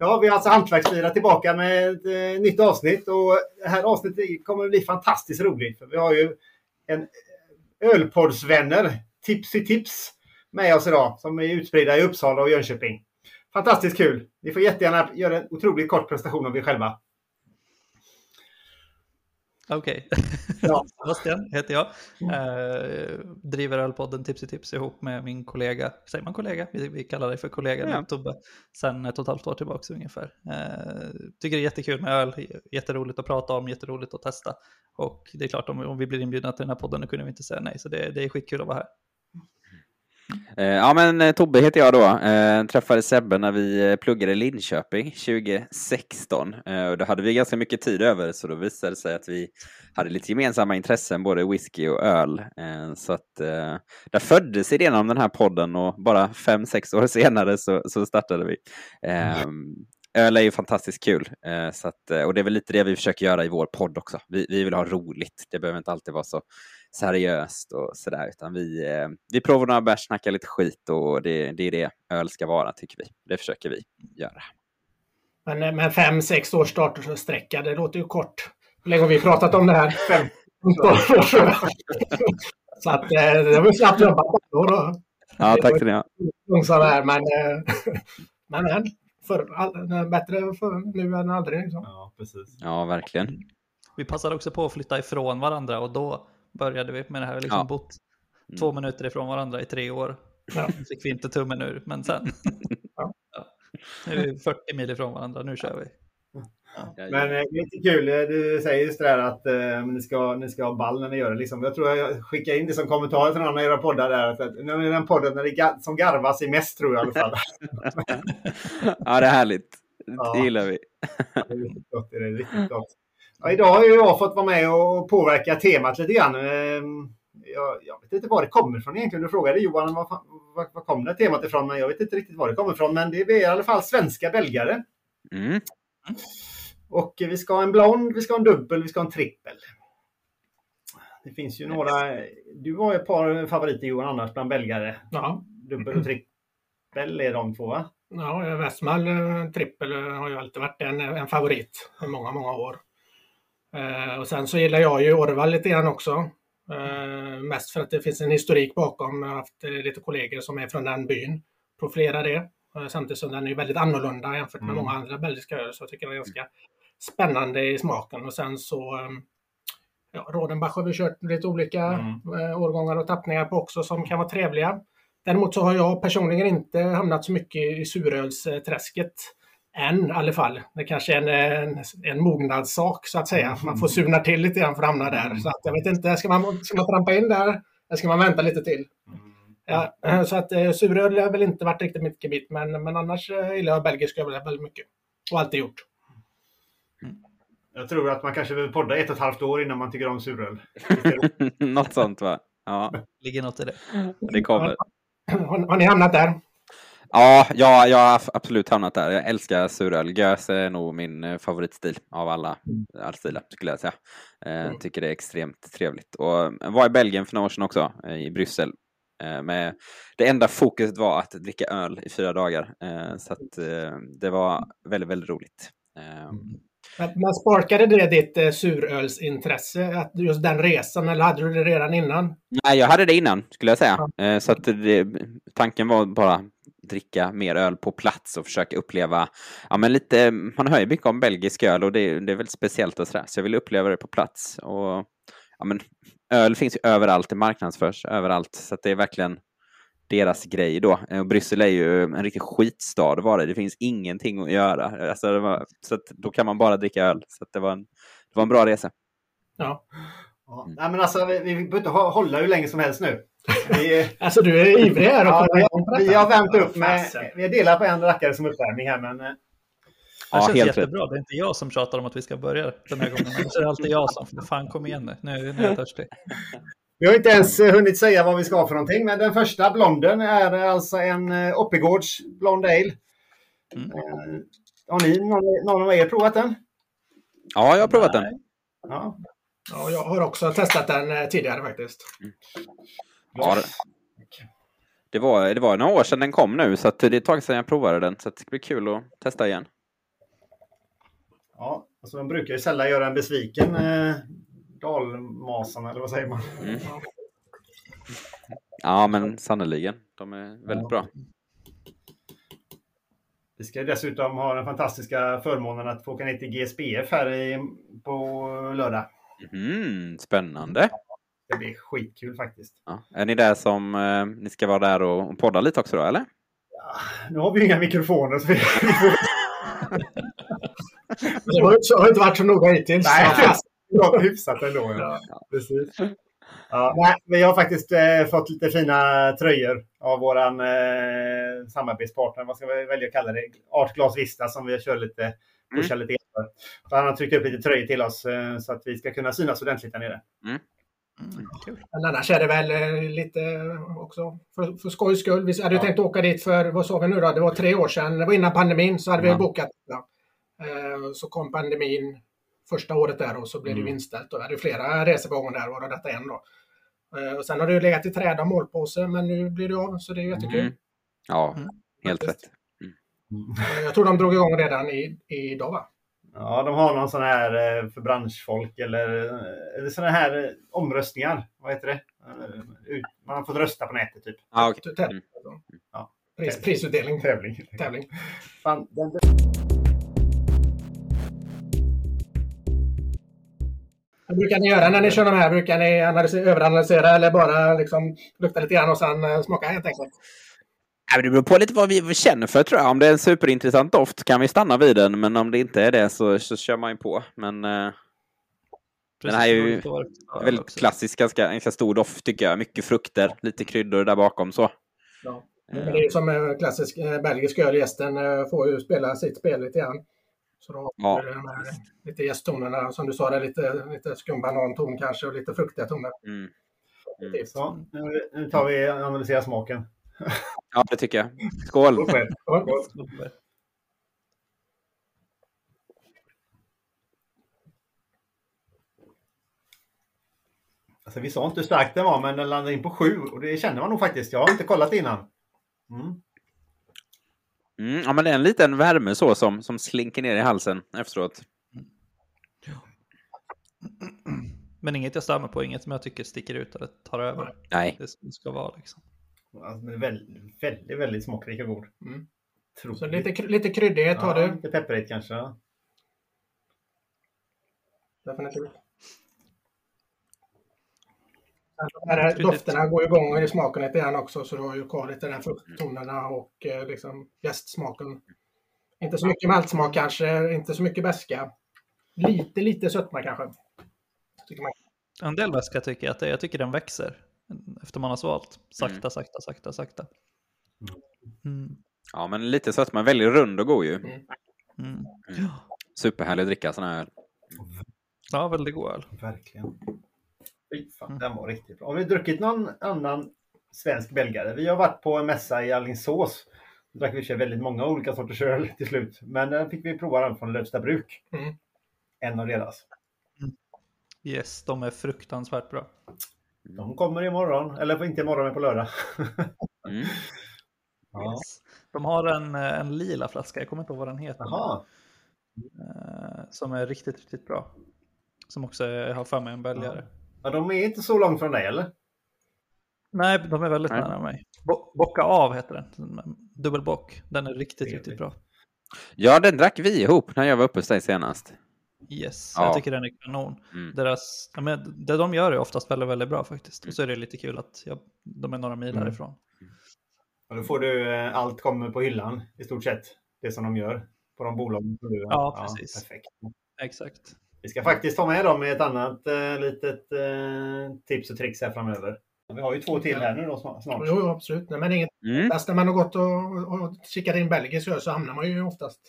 Ja, vi har alltså Hantverksfira tillbaka med ett eh, nytt avsnitt och det här avsnittet kommer att bli fantastiskt roligt. För vi har ju en ölpoddsvänner, Tipsy Tips, med oss idag som är utspridda i Uppsala och Jönköping. Fantastiskt kul! Ni får jättegärna göra en otroligt kort presentation av er själva. Okej. Okay. Ja. Sebastian heter jag. Eh, driver ölpodden Tipsy Tips ihop med min kollega, säger man kollega? Vi, vi kallar det för kollega, ja. Tobbe, sen ett och ett halvt år tillbaka ungefär. Eh, tycker det är jättekul med öl, jätteroligt att prata om, jätteroligt att testa. Och det är klart, om, om vi blir inbjudna till den här podden, då kunde vi inte säga nej. Så det, det är skitkul att vara här. Eh, ja, men eh, Tobbe heter jag då. Eh, träffade Sebbe när vi eh, pluggade i Linköping 2016. Eh, och då hade vi ganska mycket tid över, så då visade det sig att vi hade lite gemensamma intressen, både whisky och öl. så att där föddes idén om den här podden och bara fem, sex år senare så, så startade vi. Mm. Öl är ju fantastiskt kul, så att, och det är väl lite det vi försöker göra i vår podd också. Vi, vi vill ha roligt, det behöver inte alltid vara så seriöst och sådär, utan vi, eh, vi provar några bärs, snackar lite skit och det, det är det öl ska vara, tycker vi. Det försöker vi göra. Men, eh, men fem, sex års startsträcka, det låter ju kort. Hur länge har vi pratat om det här? Fem år Så att eh, det var snabbt jobbat då. Ja, tack ni ha. Här, men, men, men för, bättre för nu än aldrig. Liksom. Ja, precis. Ja, verkligen. Vi passade också på att flytta ifrån varandra och då började vi med det här. Vi har liksom ja. bott mm. två minuter ifrån varandra i tre år. Ja. fick vi inte tummen ur, men sen. ja. Nu är vi 40 mil ifrån varandra, nu kör vi. Men eh, lite kul, eh, du säger just det där att eh, ni, ska, ni ska ha ball när ni gör det. Liksom. Jag tror jag skickar in det som kommentar till någon av era poddar där. Att, den podden när det som garvas i mest tror jag i alla fall. ja, det är härligt. Det gillar vi. det är riktigt gott. Det är riktigt gott. Ja, idag har jag fått vara med och påverka temat lite grann. Ehm, jag, jag vet inte var det kommer ifrån egentligen. Du frågade Johan var, var, var kom det temat ifrån, men jag vet inte riktigt var det kommer ifrån. Men det är i alla fall svenska belgare. Mm. Och vi ska ha en blond, vi ska ha en dubbel, vi ska ha en trippel. Det finns ju några. Du har ju ett par favoriter Johan annars bland belgare. Ja. Dubbel och trippel är de två va? Ja, Westmal eh, trippel har ju alltid varit en, en favorit i många, många år. Eh, och sen så gillar jag ju Orval lite grann också. Eh, mest för att det finns en historik bakom. Jag har haft eh, lite kollegor som är från den byn. Profilerar det. Eh, samtidigt som den är väldigt annorlunda jämfört med mm. många andra belgiska öl. Så jag tycker den är ganska spännande i smaken. Och sen så eh, ja, Rodenbach har vi kört lite olika mm. Eh, årgångar och tappningar på också som kan vara trevliga. Däremot så har jag personligen inte hamnat så mycket i surölsträsket än i alla fall. Det kanske är en, en, en mognadssak så att säga. Man får surna till lite grann för att hamna där. Så att, jag vet inte, ska man, ska man trampa in där? Eller ska man vänta lite till? Mm. Ja, eh, så att eh, suröl har väl inte varit riktigt mitt gebit, men, men annars eh, gillar jag belgisk öl väldigt mycket. Och alltid gjort. Mm. Jag tror att man kanske behöver podda ett och ett halvt år innan man tycker om suröl. något sånt va? Ja. Ligger något i det. Det kommer. Har, har ni hamnat där? Ja, ja, jag har absolut hamnat där. Jag älskar suröl. Gös är nog min eh, favoritstil av alla mm. stilar skulle jag säga. Eh, mm. Tycker det är extremt trevligt. Och jag var i Belgien för några år sedan också, eh, i Bryssel. Eh, med, det enda fokuset var att dricka öl i fyra dagar. Eh, så att, eh, det var väldigt, väldigt roligt. Mm. Men sparkade det ditt surölsintresse, att just den resan, eller hade du det redan innan? Nej, jag hade det innan, skulle jag säga. Ja. Så att det, tanken var bara dricka mer öl på plats och försöka uppleva, ja men lite, man hör ju mycket om belgisk öl och det, det är väldigt speciellt och sådär, så jag vill uppleva det på plats. Och ja men öl finns ju överallt, det marknadsförs överallt, så att det är verkligen deras grej då. Eh, och Bryssel är ju en riktig skitstad att vara i. Det finns ingenting att göra. Alltså var, så att då kan man bara dricka öl. Så det, var en, det var en bra resa. Ja ja. Nej, men alltså, vi, vi behöver inte hålla hur länge som helst nu. Vi, alltså du är ivrig här. Ja, vi, vi, har värmt upp med... Vi har delat på en rackare som uppvärmning här, men... Eh, det känns helt jättebra. Det är inte jag som tjatar om att vi ska börja den här gången. Det är alltid jag som, fan kom igen nu, nu, nu är jag törstig. Vi har inte ens eh, hunnit säga vad vi ska ha för någonting, men den första blonden är alltså en eh, Oppigårds Blond Ale. Mm. Har ni, någon, någon av er provat den? Ja, jag har provat Nej. den. Ja. Ja, jag har också testat den tidigare faktiskt. Mm. Ja, det, det, var, det var några år sedan den kom nu, så det är ett tag sedan jag provade den. Så det ska bli kul att testa igen. Ja, alltså de brukar ju sällan göra en besviken, eh, dalmasarna, eller vad säger man? Mm. Ja, men sannoliken. De är väldigt ja. bra. Vi ska dessutom ha den fantastiska förmånen att få åka ner till GSBF här i, på lördag. Mm, spännande. Det blir skitkul faktiskt. Ja. Är ni där som eh, ni ska vara där och podda lite också då, eller? Ja, nu har vi inga mikrofoner så vi får... det har inte varit så noga hittills. Nej, det har hyfsat ändå. Ja. ja. Precis. Ja, nej, vi har faktiskt eh, fått lite fina tröjor av våran eh, samarbetspartner, vad ska vi välja att kalla det? Art Glas Vista som vi kör lite, pushar mm. lite. Så han har tryckt upp lite tröjor till oss eh, så att vi ska kunna synas ordentligt där nere. Mm. Mm, Men annars är det väl eh, lite också för, för skojs skull. Vi hade ja. tänkt åka dit för, vad sa vi nu då, det var tre år sedan, det var innan pandemin, så hade vi bokat. Ja. Eh, så kom pandemin första året där och så blev det mm. inställt. Och vi hade flera resor på gång där, varav detta en då. Eh, och sen har det ju legat i träda och målpåse, men nu blir det av, så det är jättekul. Mm. Ja, mm. helt rätt. Mm. Jag tror de drog igång redan i, idag va? Ja, de har någon sån här eh, för branschfolk eller, eller såna här eh, omröstningar. Vad heter det? Man har fått rösta på nätet typ. Ah, okay. mm. ja. Pris, prisutdelning. Tävling. Tävling. Fan, den... Vad brukar ni göra när ni kör de här? Brukar ni analysera, överanalysera eller bara liksom lukta lite grann och sen smaka helt enkelt? Det beror på lite vad vi känner för tror jag. Om det är en superintressant doft kan vi stanna vid den, men om det inte är det så, så kör man ju på. Men uh, den här är ju väldigt också. klassisk, ganska, ganska stor doft tycker jag. Mycket frukter, lite kryddor där bakom så. Ja. Men det är som klassisk eh, belgisk öl. Gästen eh, får ju spela sitt spel lite grann. Så då har ja. de här lite gästtonerna, som du sa, det lite, lite skumbananton kanske och lite fruktiga toner. Mm. Mm. Så, nu tar vi och analyserar smaken. Ja, det tycker jag. Skål! Alltså, vi sa inte hur stark den var, men den landade in på sju och det känner man nog faktiskt. Jag har inte kollat innan. Mm. Mm, ja, men det är en liten värme så som, som slinker ner i halsen efteråt. Men inget jag stör mig på, inget som jag tycker sticker ut eller tar över. Nej. Det ska vara liksom. Alltså, väldigt, väldigt, väldigt smakrik och god. Mm. Så lite, lite kryddighet ja, har du? Lite pepprigt kanske. Definitivt. De här dofterna går igång i smaken lite grann också så du har ju kvar lite den här frukttonerna och eh, liksom jästsmaken. Inte så mycket maltsmak kanske, inte så mycket beska. Lite, lite sötma kanske. Tycker man. En del väska tycker jag att det, jag tycker den växer efter man har svalt. Sakta, mm. sakta, sakta, sakta. Mm. Ja, men lite sötma. Väldigt rund och god ju. Mm. Mm. Superhärlig att dricka sån här. Ja, väldigt god öl. Verkligen. Fy fan, mm. den var riktigt bra. Har vi druckit någon annan svensk belgare? Vi har varit på en mässa i Alingsås. Då drack vi väldigt många olika sorters öl till slut. Men den fick vi prova den från Lövsta bruk. Mm. En av deras. Mm. Yes, de är fruktansvärt bra. De kommer imorgon, eller inte imorgon men på lördag. mm. ja. yes. De har en, en lila flaska, jag kommer inte ihåg vad den heter. Aha. Eh, som är riktigt, riktigt bra. Som också är, har för mig en belgare. Ja. Ja, de är inte så långt från dig eller? Nej, de är väldigt Nej. nära mig. Bo bocka av heter den. Dubbelbock. Den är riktigt, riktigt bra. Ja, den drack vi ihop när jag var uppe hos dig senast. Yes, ja. jag tycker den är kanon. Mm. Deras, ja, men det de gör är oftast väldigt, väldigt bra faktiskt. Och så är det lite kul att jag, de är några mil mm. härifrån. Och då får du, eh, allt kommer på hyllan i stort sett. Det som de gör på de bolagen. Ja, precis. Ja, perfekt. Exakt. Vi ska faktiskt ta med dem i ett annat eh, litet eh, tips och tricks här framöver. Vi har ju två till här nu då snart. Jo, absolut. Nej, men inget. Mm. Fast när man har gått och, och kikat in belgisk öl så hamnar man ju oftast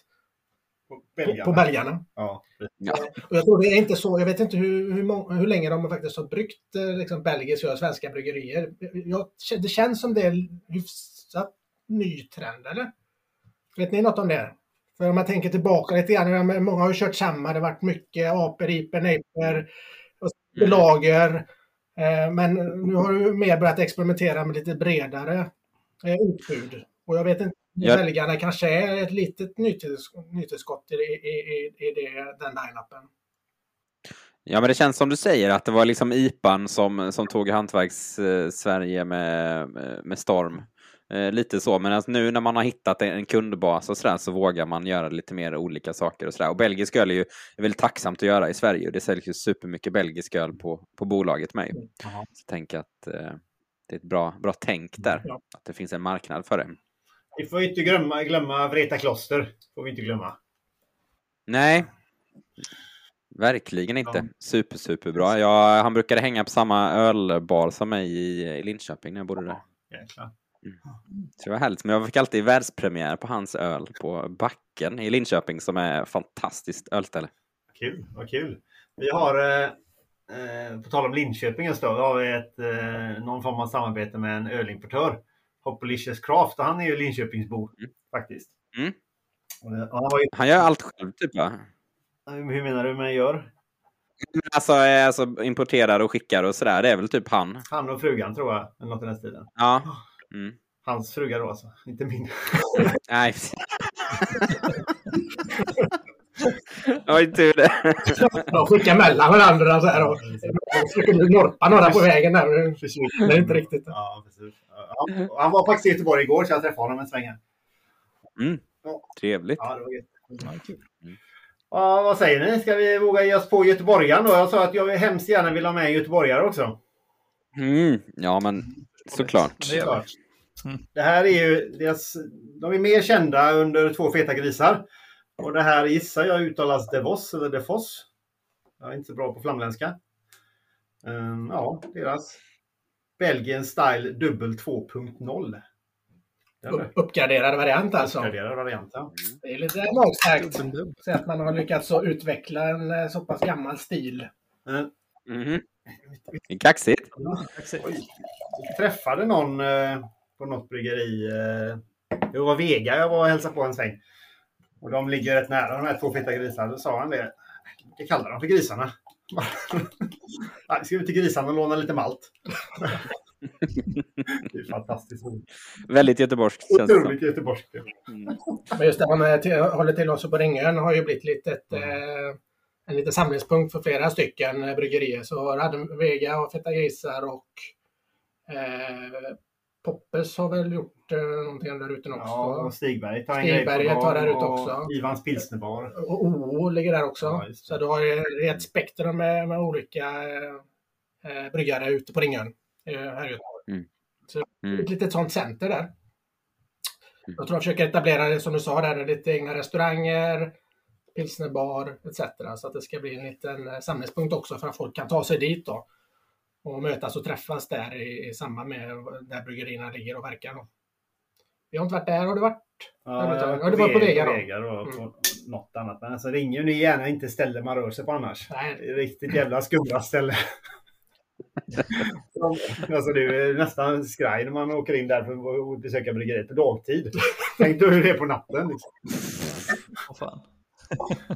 på belgarna. På, på belgarna. Ja. ja. Och jag tror det är inte så, jag vet inte hur, hur, hur länge de faktiskt har bryggt eh, liksom, belgisk öl, svenska bryggerier. Jag, det känns som det är hyfsat ny trend, eller? Vet ni något om det? För om man tänker tillbaka lite grann, många har ju kört samma, det har varit mycket aper, iper, nejper, mm. lager. Eh, men nu har du mer börjat experimentera med lite bredare eh, utbud. Och jag vet inte Ja. Belgarna kanske är ett litet nytillskott i, i, i, i det, den line-upen. Ja, men det känns som du säger att det var liksom IPAN som, som tog hantverks-Sverige med, med storm. Eh, lite så, men alltså nu när man har hittat en kundbas och sådär så vågar man göra lite mer olika saker och sådär. Och belgisk öl är ju är väldigt tacksamt att göra i Sverige. Det säljs ju supermycket belgisk öl på, på bolaget med. Mm. Så tänker att eh, det är ett bra, bra tänk där. Ja. Att det finns en marknad för det. Vi får inte glömma, glömma Vreta kloster. Får vi inte glömma. Nej. Verkligen inte. Super, superbra. Jag, han brukade hänga på samma ölbar som mig i, i Linköping när jag bodde där. Jäklar. Mm. Det var härligt, men jag fick alltid världspremiär på hans öl på Backen i Linköping som är fantastiskt ölställe. Kul, vad kul. Vi har, eh, eh på tal om Linköping en stund, har vi ett, eh, någon form av samarbete med en ölimportör. Hopelicious Craft och han är ju Linköpingsbo mm. faktiskt. Mm. Han, ju... han, gör allt själv typ va? Hur menar du med gör? Alltså, eh, alltså importerar och skickar och sådär, det är väl typ han? Han och frugan tror jag, eller något i den stilen. Ja. Mm. Hans fruga då alltså, inte min. Nej. Oj, tur det. De skickar mellan varandra så här och försöker norpa några på vägen där. Det är inte riktigt. Ja, precis. Ja, han var faktiskt i Göteborg igår så jag träffade honom en sväng. Mm. Trevligt. Ja, det var jättekul. Mm. Ja, vad säger ni? Ska vi våga ge oss på göteborgaren då? Jag sa att jag hemskt gärna vill ha med en göteborgare också. Mm. Ja, men såklart. Det, mm. det här är ju, deras, de är mer kända under Två feta grisar. Och det här gissar jag uttalas Devos eller Defos. Jag är inte så bra på flamländska. Um, ja, deras Belgien Style Dubbel 2.0. Uppgraderad variant alltså? Uppgraderad variant, ja. Det är lite magstarkt. Så att man har lyckats utveckla en eh, så pass gammal stil. Mm. Mm. Kaxigt. Ja, Jag träffade någon eh, på något bryggeri. Eh, det var Vega jag var och hälsade på en sväng. Och de ligger rätt nära de här två feta grisarna. Då sa han det. Vi kallar dem för grisarna. Vi ska ut till grisarna och låna lite malt. det är fantastiskt. Väldigt göteborgskt. Otroligt göteborgskt. Mm. Men just det, man till, håller till också på Ringön har ju blivit lite ett, mm. eh, en liten samlingspunkt för flera stycken eh, bryggerier. Så hade Vega och Feta Grisar och eh, Poppes har väl gjort eh, någonting där ute också. Ja, och Stigberg tar en Stigberget tar där ute också. Ivans pilsnerbar. Och OO ligger där också. Ja, så du har ju ett spektrum med, med olika eh, bryggare ute på Ringön. Eh, här i Göteborg. Mm. Så mm. ett litet sånt center där. Mm. Jag tror jag försöker etablera det som du sa där, lite egna restauranger, pilsnerbar etc. Så att det ska bli en liten eh, samlingspunkt också för att folk kan ta sig dit då. Och mötas och träffas där i, i samband med där bryggerierna ligger och verkar. Då. Vi har inte varit där, har du varit? Ja, jag har varit på Vega. På Vega då, mm. på något annat. Men alltså ringer ni gärna inte ställe man rör sig på annars. Nej. Riktigt jävla skumma ställe. alltså det är nästan skraj när man åker in där för att besöka bryggeriet på dagtid. Tänk dig hur det är på natten. Liksom. Oh, fan.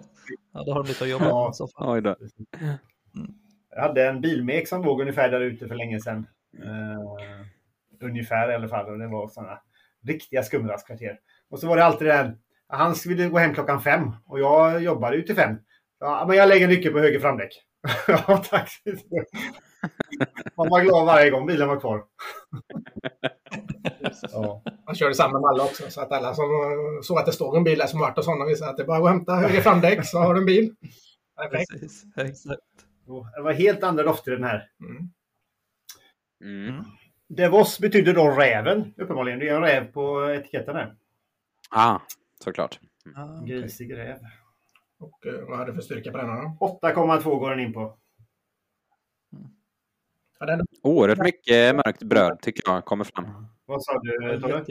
ja, då har de lite att jobba ja. med. Så fan. Mm. Jag hade en bilmek som låg ungefär där ute för länge sedan. Uh, ungefär i alla fall. Och det var sådana riktiga skumraskkvarter. Och så var det alltid det här. Han ville gå hem klockan fem och jag jobbade ut till fem. Ja, men jag lägger nyckeln på höger framdäck. ja, tack. Man var glad varje gång bilen var kvar. ja. Man körde samma med alla också, så att alla som såg att det stod en bil där som varit och sådana visade att det bara går att hämta höger framdäck så har du en bil. Perfekt. Precis, exakt. Det var helt andra dofter i den här. Mm. Mm. Devos betyder då räven, uppenbarligen. Det är en räv på etiketten där. Ah, såklart. Mm. Ah, Grisig räv. Och eh, vad hade du för styrka på den då? 8,2 går den in på. Ja, den... Oerhört mycket mörkt bröd tycker jag kommer fram. Vad sa du Tolle?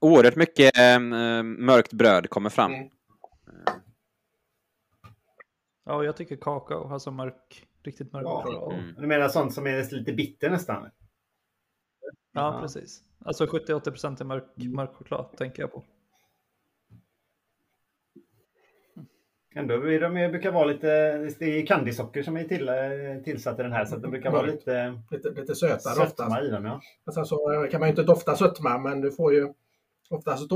Oerhört mycket äh, mörkt bröd kommer fram. Mm. Ja, jag tycker kakao, alltså mörk, riktigt mörk ja. Mm. Du menar sånt som är lite bitter nästan? Ja, ja. precis. Alltså 70-80% är mörk, mörk choklad tänker jag på. Ändå de brukar vara lite, det är kandisocker som är till, tillsatt i den här så det brukar vara lite, lite, lite sötare sötma i dem. Ja. Sen så kan man ju inte dofta sötma men du får ju oftast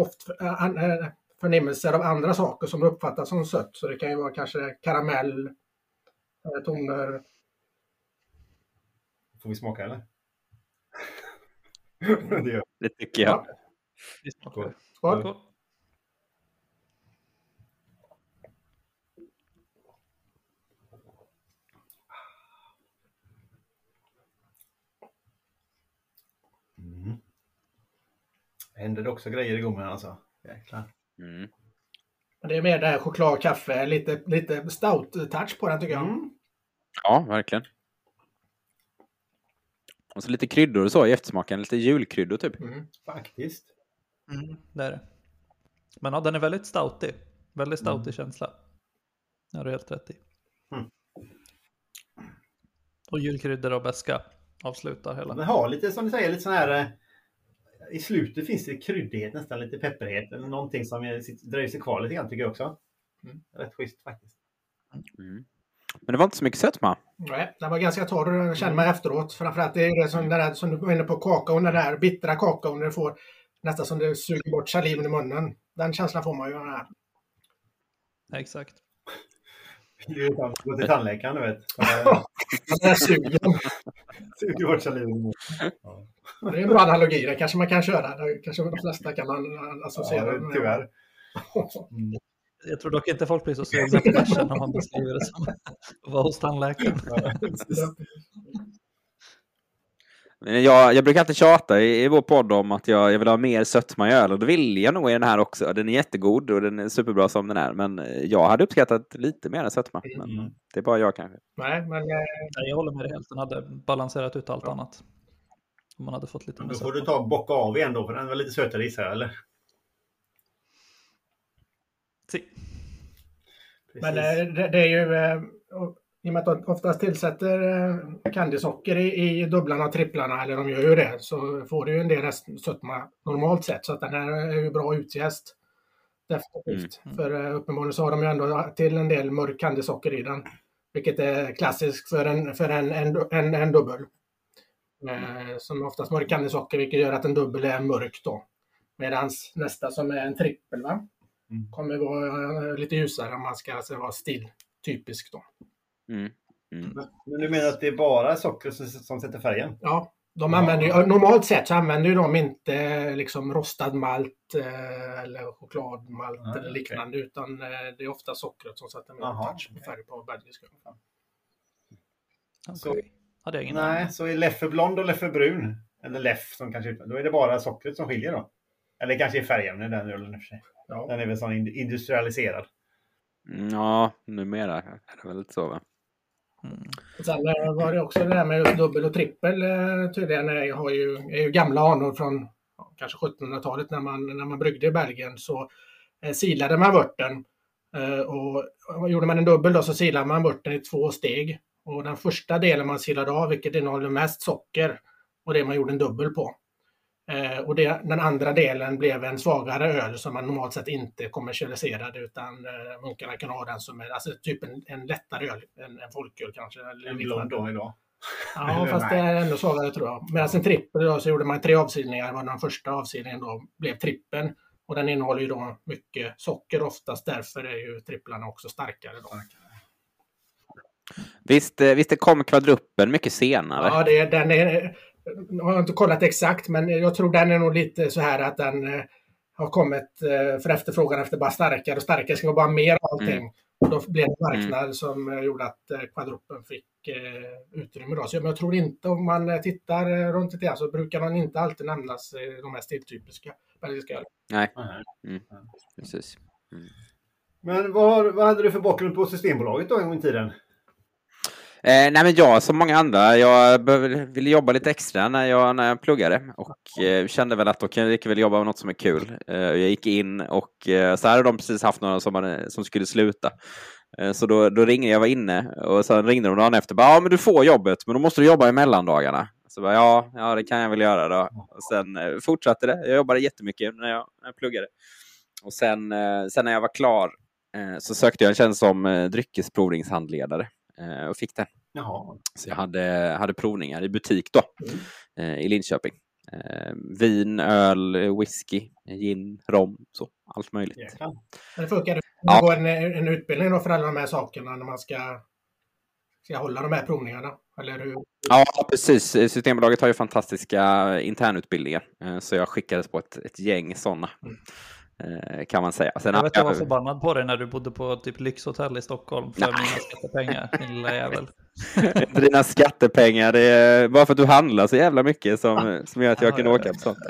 doftförnimmelser av andra saker som uppfattas som sött. Så det kan ju vara kanske karamell, toner. Får vi smaka eller? det, gör. det tycker jag. Ja. Skål. Skål. Mm. Händer det också grejer i gommen alltså? Jäklar. Mm. Det är mer det här choklad, kaffe, lite, lite stout-touch på den tycker jag. Mm. Ja, verkligen. Och så lite kryddor och så i eftersmaken. Lite julkryddor typ. Mm. Faktiskt. Mm, det är det. Men ja, den är väldigt stoutig. Väldigt stoutig mm. känsla. Det har du helt rätt i. Mm. Och julkryddor och beska avslutar hela. Den har lite som du säger, lite sån här eh, i slutet finns det kryddighet, nästan lite pepprighet. Eller någonting som dröjer sig kvar lite grann tycker jag också. Mm. Rätt schysst faktiskt. Mm. Men det var inte så mycket sötma. Nej, den var ganska torr känner man efteråt. Framförallt det är det som, där, som du var inne på, kakaon, den där bittra kakaon. När du får nästan som det suger bort saliven i munnen. Den känslan får man ju. Här. Exakt. Du går till tandläkaren, du vet. Den är sugen. Suger bort saliven i munnen. Ja. Det är en bra analogi, det kanske man kan köra. Det kanske de flesta kan associera. Ja, tyvärr. Mm. Jag tror dock inte folk blir så sugna på bärsen när man beskriver det som att vara hos tandläkaren. Jag, jag brukar alltid tjata i, i vår podd om att jag, jag vill ha mer sötma i öl och det vill jag nog i den här också. Den är jättegod och den är superbra som den är. Men jag hade uppskattat lite mer sötma. Men mm. det är bara jag kanske. Nej, men... Eh, jag håller med dig helt. Den hade balanserat ut allt ja. annat. Om man hade fått lite mer Då får du ta bocka av igen då, för den var lite sötare jag, eller? Si. Men eh, det, är ju, eh, i och med att de oftast tillsätter eh, candysocker i, i dubblarna och tripplarna, eller de gör ju det, så får du ju en del sötma normalt sett. Så att den här är ju bra utjäst. Definitivt. Mm. För uppenbarligen så har de ju ändå till en del mörk candysocker i den. Vilket är klassiskt för en, för en, en, en, en dubbel. Eh, som oftast mörk candysocker, vilket gör att en dubbel är mörk då. Medan nästa som är en trippel va? Mm. kommer vara eh, lite ljusare om man ska alltså, vara stiltypisk då. Mm. Mm. Men du menar att det är bara sockret som, som sätter färgen? Ja, de använder ju, normalt sett så använder de inte liksom rostad malt eh, eller chokladmalt ah, eller liknande okay. utan eh, det är ofta sockret som sätter mer touch på färg på belgisk. Okay. Hade jag ingen Nej, så är Leffe blond och Leffe brun, eller Leff som kanske, då är det bara sockret som skiljer då? Eller kanske är färgämne den ölen i och för sig. Ja. Den är väl sån industrialiserad. Mm, ja, numera är det väl så va? Mm. Sen eh, var det också det där med dubbel och trippel eh, tydligen är, har ju, är ju gamla anor från kanske 1700-talet när man, när man bryggde i Belgien så eh, silade man vörten eh, och, och gjorde man en dubbel då så silade man vörten i två steg. Och den första delen man silade av, vilket innehåller mest socker, och det man gjorde en dubbel på. Eh, och det, den andra delen blev en svagare öl som man normalt sett inte kommersialiserade utan eh, munkarna kan ha den som är alltså typ en, en lättare öl, en, en folköl kanske. En blond idag? Ja, fast det är ännu svagare tror jag. Medan en trippel då, så gjorde man tre avsilningar, var den första avsilningen då blev trippeln. Och den innehåller ju då mycket socker oftast, därför är ju tripplarna också starkare. Då. Visst, eh, visst det kom kvadruppen mycket senare? Ja, det, den är, jag har inte kollat exakt, men jag tror den är nog lite så här att den eh, har kommit eh, för efterfrågan efter bara starkare och starkare ska vara mer av allting. Mm. Och då blev det marknad mm. som gjorde att kvadruppen fick utrymme. Då. Så jag tror inte om man tittar runt lite grann så brukar man inte alltid nämnas de mest stiltypiska belgiska ölen. Nej, mm. precis. Mm. Men vad, vad hade du för bakgrund på Systembolaget då en gång i tiden? Eh, nej men jag som många andra, jag ville jobba lite extra när jag, när jag pluggade och eh, kände väl att då kan jag lika väl jobba med något som är kul. Eh, jag gick in och eh, så hade de precis haft några som, hade, som skulle sluta. Eh, så då, då ringde jag, var inne och sen ringde de dagen efter. Ja men du får jobbet men då måste du jobba i mellandagarna. Så bara, ja, ja det kan jag väl göra då. Och sen eh, fortsatte det. Jag jobbade jättemycket när jag, när jag pluggade. Och sen, eh, sen när jag var klar eh, så sökte jag en tjänst som eh, dryckesprovningshandledare. Eh, och fick den. Jaha. Så jag hade, hade provningar i butik då, mm. I Linköping. Eh, vin, öl, whisky, gin, rom, så allt möjligt. Jäklar. Det funkar det ja. gå en, en utbildning då för alla de här sakerna när man ska, ska hålla de här provningarna? Eller hur? Ja, precis. Systembolaget har ju fantastiska internutbildningar, så jag skickades på ett, ett gäng sådana. Mm. Eh, kan man säga. Sen jag vet jag var förbannad på dig när du bodde på typ lyxhotell i Stockholm för Nej. mina skattepengar, din lilla jävel. dina skattepengar, det är bara för att du handlar så jävla mycket som, som gör att jag ja, kan ja, åka på sånt.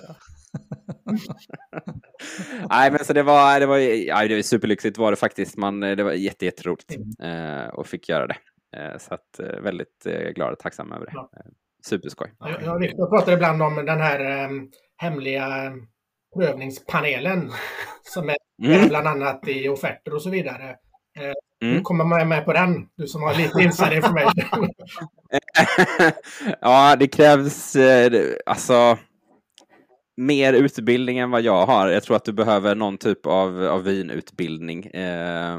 Nej, men så det var, det var, ja, det var superlyxigt var det faktiskt. Man, det var jätte, jätteroligt eh, och fick göra det. Eh, så att, eh, väldigt eh, glad och tacksam över det. Ja. Eh, superskoj. Jag och Viktor pratar ibland om den här hemliga prövningspanelen som är mm. bland annat i offerter och så vidare. Eh, mm. Du kommer med, med på den, du som har lite inside information. ja, det krävs eh, alltså mer utbildning än vad jag har. Jag tror att du behöver någon typ av, av vinutbildning. Eh,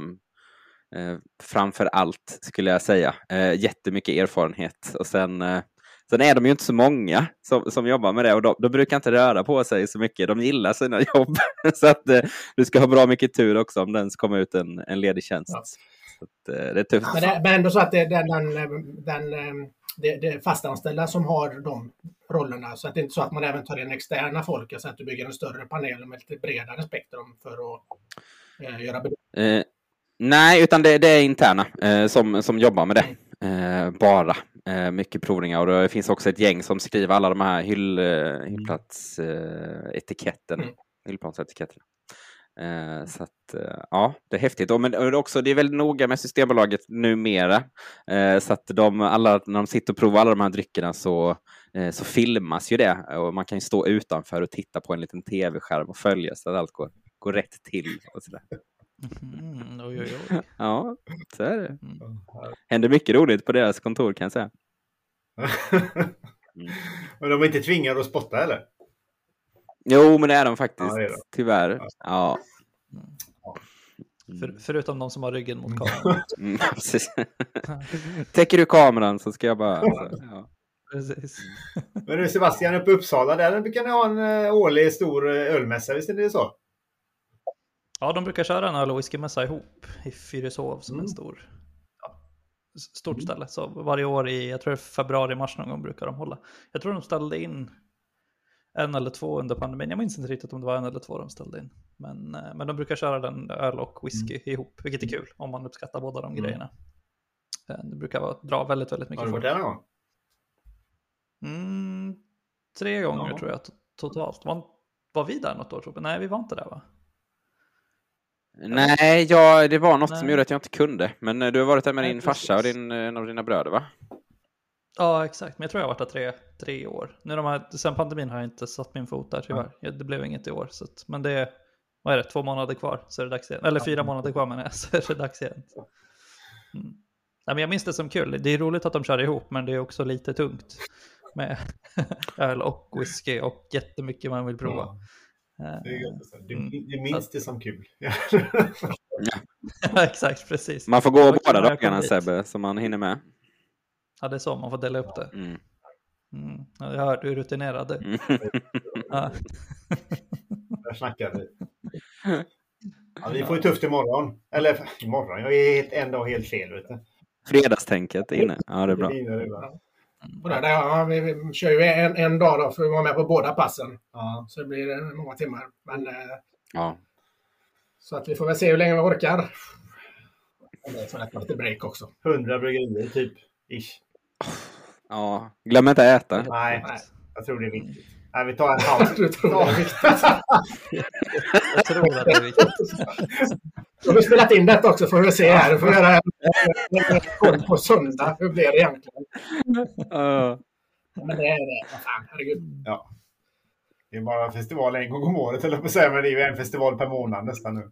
eh, framför allt skulle jag säga. Eh, jättemycket erfarenhet och sen eh, Sen är de ju inte så många som, som jobbar med det och de, de brukar inte röra på sig så mycket. De gillar sina jobb. så att eh, du ska ha bra mycket tur också om den kommer ut en, en ledig tjänst. Ja. Så att, eh, det är tufft. Men, det, men ändå så att det den, den, den eh, det, det fastanställda som har de rollerna. Så att det är inte så att man även tar in externa folk, alltså att du bygger en större panel med lite bredare spektrum för att eh, göra eh, Nej, utan det, det är interna eh, som, som jobbar med det. Mm. Eh, bara. Eh, mycket provningar och det finns också ett gäng som skriver alla de här hyll, eh, hyllplatsetiketten. Mm. Hyllplansetiketterna. Eh, så att, eh, ja, det är häftigt. Och, men, och också, det är väldigt noga med Systembolaget numera. Eh, så att de, alla, när de sitter och provar alla de här dryckerna så, eh, så filmas ju det. Och man kan ju stå utanför och titta på en liten tv-skärm och följa så att allt går, går rätt till. Och så där. Mm, oj, oj, oj. Ja, så är det. Mm. Händer mycket roligt på deras kontor kan jag säga. Mm. Men de är inte tvingade att spotta eller? Jo, men det är de faktiskt. Ja, är. Tyvärr. Ja. Mm. För, förutom de som har ryggen mot kameran. Mm, Täcker du kameran så ska jag bara... Alltså, ja. Precis. Men du Sebastian, uppe i Uppsala, där brukar ni ha en uh, årlig stor uh, ölmässa, visst är det så? Ja, de brukar köra en öl och whiskymässa ihop i Fyrishov som mm. en stor, ja, stort mm. ställe. Så varje år i, jag tror februari, mars någon gång brukar de hålla. Jag tror de ställde in en eller två under pandemin. Jag minns inte riktigt om det var en eller två de ställde in. Men, eh, men de brukar köra den öl och whisky mm. ihop, vilket är kul om man uppskattar båda de mm. grejerna. Eh, det brukar vara, dra väldigt, väldigt mycket Har du varit där någon gång? Mm, tre gånger ja. tror jag totalt. Var, var vi där något år? Nej, vi var inte där va? Nej, ja, det var något Nej. som gjorde att jag inte kunde. Men eh, du har varit där med Nej, din farsa och din, en av dina bröder va? Ja, exakt. Men jag tror jag har varit där tre, tre år. Nu de här, sen pandemin har jag inte satt min fot där tyvärr. Ja. Det blev inget i år. Så att, men det är, vad är det, två månader kvar så är det dags igen. Eller fyra månader kvar menar jag, så är det dags igen. Mm. Ja, men jag minns det som kul. Det är roligt att de kör ihop, men det är också lite tungt med öl och whisky och jättemycket man vill prova. Det, är du, mm. du minns det som kul. ja, exakt, precis. Man får gå båda dagarna Sebbe, så man hinner med. Ja, det är så, man får dela upp det. Mm. Mm. Jag hör, du är rutinerad. Mm. ja. Där snackar vi. Ja, vi får ju tufft imorgon. Eller imorgon, jag är helt, en dag helt fel. Vet du. Fredagstänket är inne. Ja, det är bra. Det. Mm. Där, ja, vi, vi kör ju en, en dag då för att vara med på båda passen. Ja. Så det blir många timmar. Men, eh, ja. Så att vi får väl se hur länge vi orkar. Det får lite break också. 100 bryggerier typ. Ish. Ja, glöm inte att äta. Nej, jag tror det är viktigt. Nej, vi tar en halv. du tror det är viktigt? jag tror att det är viktigt. Då har vi spelat in detta också får vi se här. Får göra en, koll på söndag. Hur blir det egentligen? Uh. Men det är det. Vad fan, herregud. Ja. Det är bara en festival en gång om året, eller på att säga, men det är ju en festival per månad nästan nu.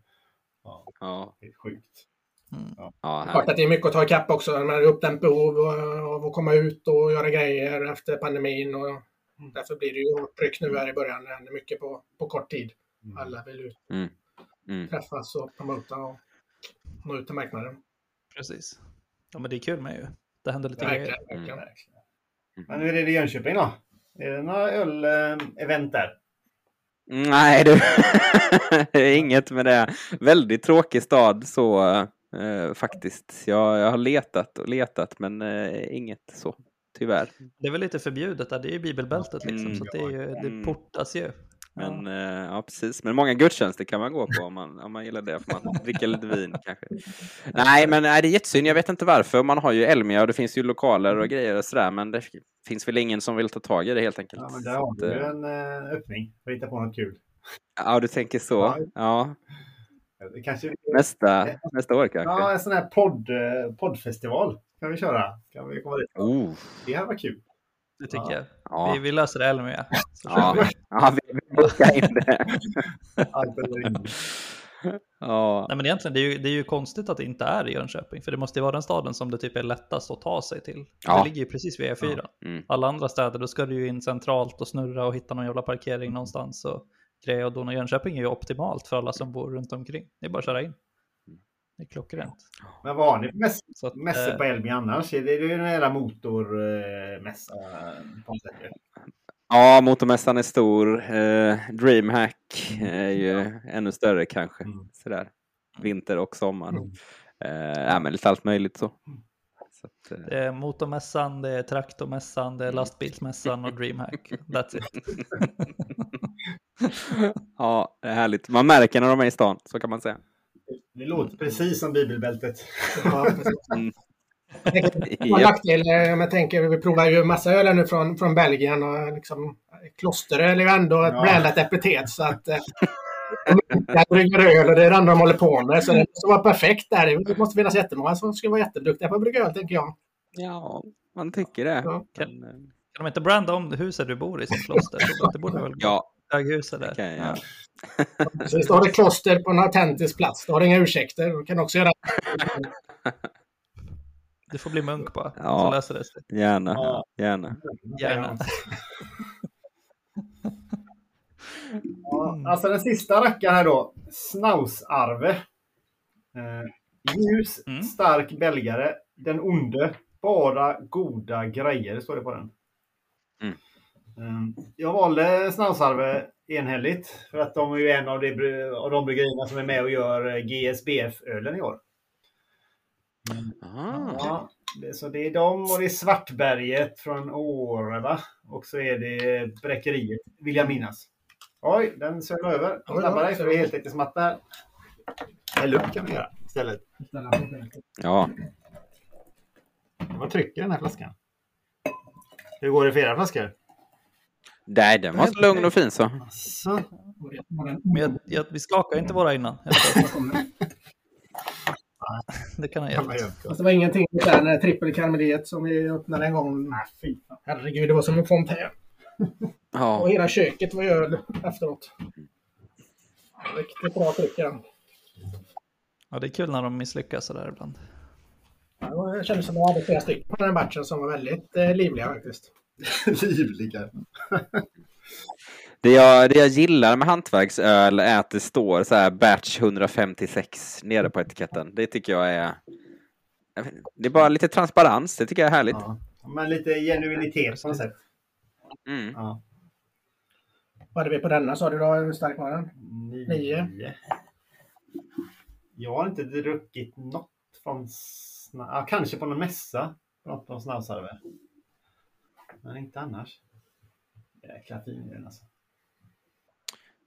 Ja. ja. Det är sjukt. Mm. Ja. Ja, Klart att det är mycket att ta ikapp också. Man har uppdämt behov av att komma ut och göra grejer efter pandemin. Och mm. därför blir det ju hårt tryck nu här i början. Det händer mycket på, på kort tid. Mm. Alla vill ut, mm. Mm. träffas och promota och nå ut till marknaden. Precis. Ja, men det är kul med ju. Det händer lite grejer. Verkligen, verkligen. Men hur är det i Jönköping då? Är det några öl-event där? Nej, du. det är inget med det. Väldigt tråkig stad så eh, faktiskt. Jag, jag har letat och letat men eh, inget så, tyvärr. Det är väl lite förbjudet där, det är ju bibelbältet liksom, Mm. så det, är ju, det Mm. portas ju. Men ja. ja, precis. Men många gudstjänster kan man gå på om man, om man gillar det. Får man dricka lite vin kanske. Nej, men nej, det är jättesynd. Jag vet inte varför. Man har ju Elmia och det finns ju lokaler och grejer och sådär. Men det finns väl ingen som vill ta tag i det helt enkelt. Ja, men där har du eh, en eh, öppning för att hitta på något kul. Ja, du tänker så. Ja, kanske... nästa, nästa år kanske. Ja, en sån här podd, eh, poddfestival kan vi köra. Kan vi komma dit? Oh, Det här var kul. Det tycker Ja. jag. ja. Vi, vi löser det Elmia. Ja, vi. ja vi vi bokar in det. Ja, Nej, men egentligen, det är, ju, det är ju konstigt att det inte är i Jönköping, för det måste ju vara den staden som det typ är lättast att ta sig till. Ja. Det ligger ju precis vid E4. mm. Alla andra städer, då ska du ju in centralt och snurra och hitta någon jävla parkering någonstans och grejer. Och då när Jönköping är ju optimalt för alla som bor runt omkring. Det är bara att köra in. Det är klockrent. Men vad har ni för mäss att, mässor eh, på Elmia annars? Är det är det en jävla motormässa? på något sätt? ja, motormässan är stor. Eh, Dreamhack är ju ännu större kanske. Mm. Sådär. Vinter och sommar. Mm. Eh, ja, men lite allt möjligt så. så att, eh, Det är motormässan, det är traktormässan, det är lastbilsmässan och DreamHack. That's it. ja, det är härligt. Man märker när de är i stan, så kan man säga. Det låter precis som bibelbältet. Ja, precis. Mm. En Japp. nackdel, eh, om jag tänker, vi provar ju massa öl nu från, från Belgien och liksom klosteröl är ju ändå ett Ja. blandat epitet så att eh, de brygger öl och det är det andra de håller på med så det måste vara perfekt där. Det måste finnas jättemånga som ska vara jätteduktiga på att brygga öl tänker jag. Ja, man tycker det. Ja. Men, eh, Kan de inte branda om huset du bor i som kloster? Det borde väl ja, höghuset där. det kan jag göra. Precis, då har du kloster på en autentisk plats. Då har du inga ursäkter. Du kan också göra Du får bli munk bara, Ja. så löser det sig. Gärna, Ja. gärna. Gärna. Ja, alltså den sista rackaren här då. Snausarve. Eh, ljus, Mm. stark belgare. Den onde. Bara goda grejer står det på den. Mm. Eh, jag valde Snausarve enhälligt. För att de är ju en av de, av de bryggerierna som är med och gör eh, GSBF-ölen i år. Ah. Ja, det, så det är de och det är Svartberget från Åre va? Och så är det Bräckeriet, vill jag minnas. Oj, den sög över. Då, Snabbare för det är heltäckningsmatta här. Häll upp kan vi göra istället. Ja, Vad trycker den här flaskan? Hur går det för era flaskor? Nej, den var så lugn och fin så. Så. Men jag, jag, vi skakar inte våra innan. Det kan ha hjälpt. Fast det var ingenting i den eh, trippelkaramelleriet som vi öppnade en gång. Nej, fy. Herregud, det var som en fontän. Ja, Och hela köket var öl efteråt. Riktigt bra tryck. Ja, det är kul när de misslyckas sådär ibland. Ja, Jag kände som att jag hade flera stycken på den här batchen som var väldigt eh, livliga faktiskt. Livliga. det jag, det jag gillar med hantverksöl är att det står så här batch 156 nere på etiketten. Det tycker jag är... Det är bara lite transparens, det tycker jag är härligt. Ja. Men lite genuinitet på något sätt. Mm. Ja. Vad hade vi på denna sa du då? Hur stark var den? Nio. Jag har inte druckit något från... Ja, kanske på någon mässa. Något från Snausarve. Men inte annars. Jäkla fin den alltså.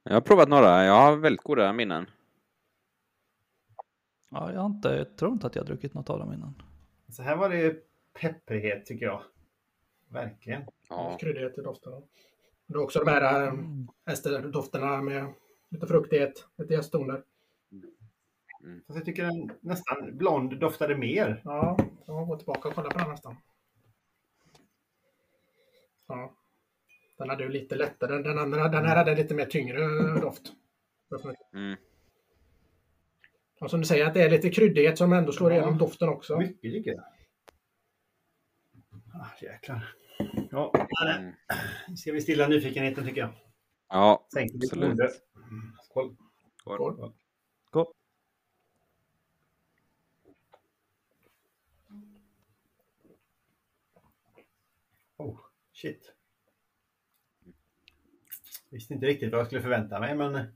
Jag har provat några, jag har väldigt goda minnen. Ja, jag, har inte, jag tror inte att jag har druckit något av dem innan. Så här var det pepprighet tycker jag. Verkligen. Ja. Kryddighet i dofterna. Det är också de här äh, esterdofterna med lite fruktighet, lite jästtoner. Fast jag tycker den nästan blond doftade mer. Ja, jag får gå tillbaka och kolla på den nästan. Ja. Den hade ju lite lättare. Den, andra, den här hade lite mer tyngre doft. Mm. Och som du säger, att det är lite kryddighet som ändå slår Ja. igenom doften också. Mycket tycker jag. Ah, jäklar. Ja, Mm. nu ska vi stilla nyfikenheten tycker jag. Ja, Sänk lite Absolut. bordet. Skål. Skål. Gå. Oh, shit. Visste inte riktigt vad jag skulle förvänta mig, men...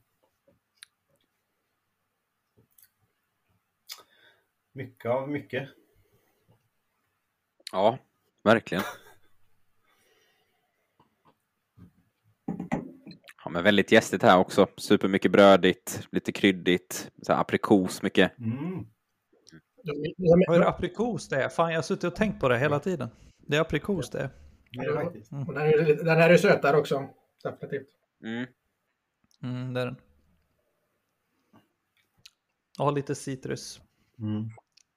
Mycket av mycket. Ja, verkligen. Ja, men väldigt gästigt här också. Supermycket brödigt, lite kryddigt, så här aprikos mycket. Mm. Vad är det aprikos det är? Fan, jag har suttit och tänkt på det hela tiden. Det är aprikos det. Det är det faktiskt. Och den, är, den här är sötare också. Definitivt. Mm. Mm, det är den. Och lite citrus. Mm.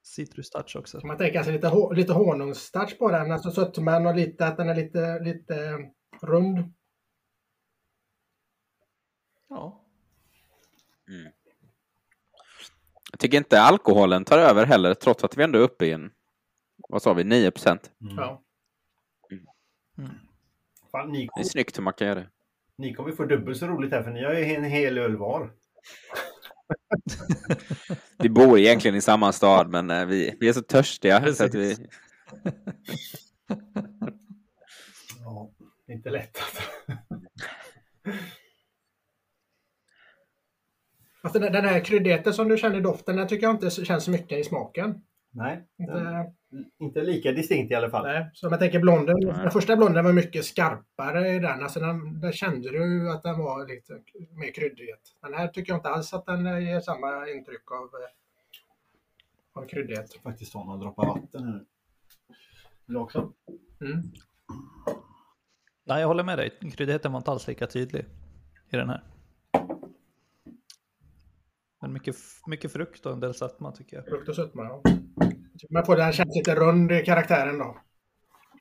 Citrustouch också. Man tänker sig lite, lite honungstouch på den. Alltså sötman och lite att den är lite, lite rund. Ja. Mm. Jag tycker inte alkoholen tar över heller, trots att vi ändå är uppe i en, vad sa vi, 9 procent. Mm. Ja. Fan, ni, Det är snyggt hur man kan göra det. ni kommer få dubbelt så roligt här för ni har ju en hel öl var. Vi bor egentligen i samma stad, men eh, vi, vi är så törstiga. Så att vi, Ja, inte lätt alltså. Alltså den, här kryddigheten som du känner i doften, den tycker jag inte känns så mycket i smaken. Nej, Inte, inte lika distinkt i alla fall. nej. Så om jag tänker blonden, Nej. den första blonden var mycket skarpare i den. Alltså den, där kände du att den var lite mer kryddighet. Den här tycker jag inte alls att den ger samma intryck av, eh, av kryddighet. Faktiskt ta några droppar vatten här. Vill du också? Mm. Nej, jag håller med dig. Kryddigheten var inte alls lika tydlig i den här. Men mycket, mycket frukt och en del sötma tycker jag. Frukt och sötma, ja. Man får den känns lite rund i karaktären då.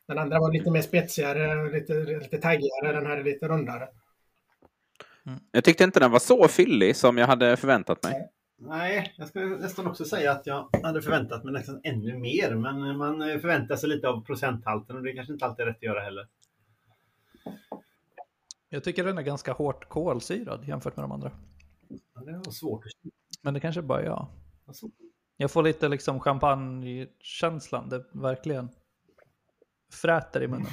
Den andra var lite mer spetsigare, lite, lite taggigare. Den här är lite rundare. jag tyckte inte den var så fyllig som jag hade förväntat mig. Nej, jag skulle nästan också säga att jag hade förväntat mig nästan ännu mer. Men man förväntar sig lite av procenthalten och det kanske inte alltid är rätt att göra heller. Jag tycker den är ganska hårt kolsyrad jämfört med de andra. Ja, Det var svårt att Men det kanske bara är jag. Jag får lite liksom champagnekänslan. Det verkligen fräter i munnen.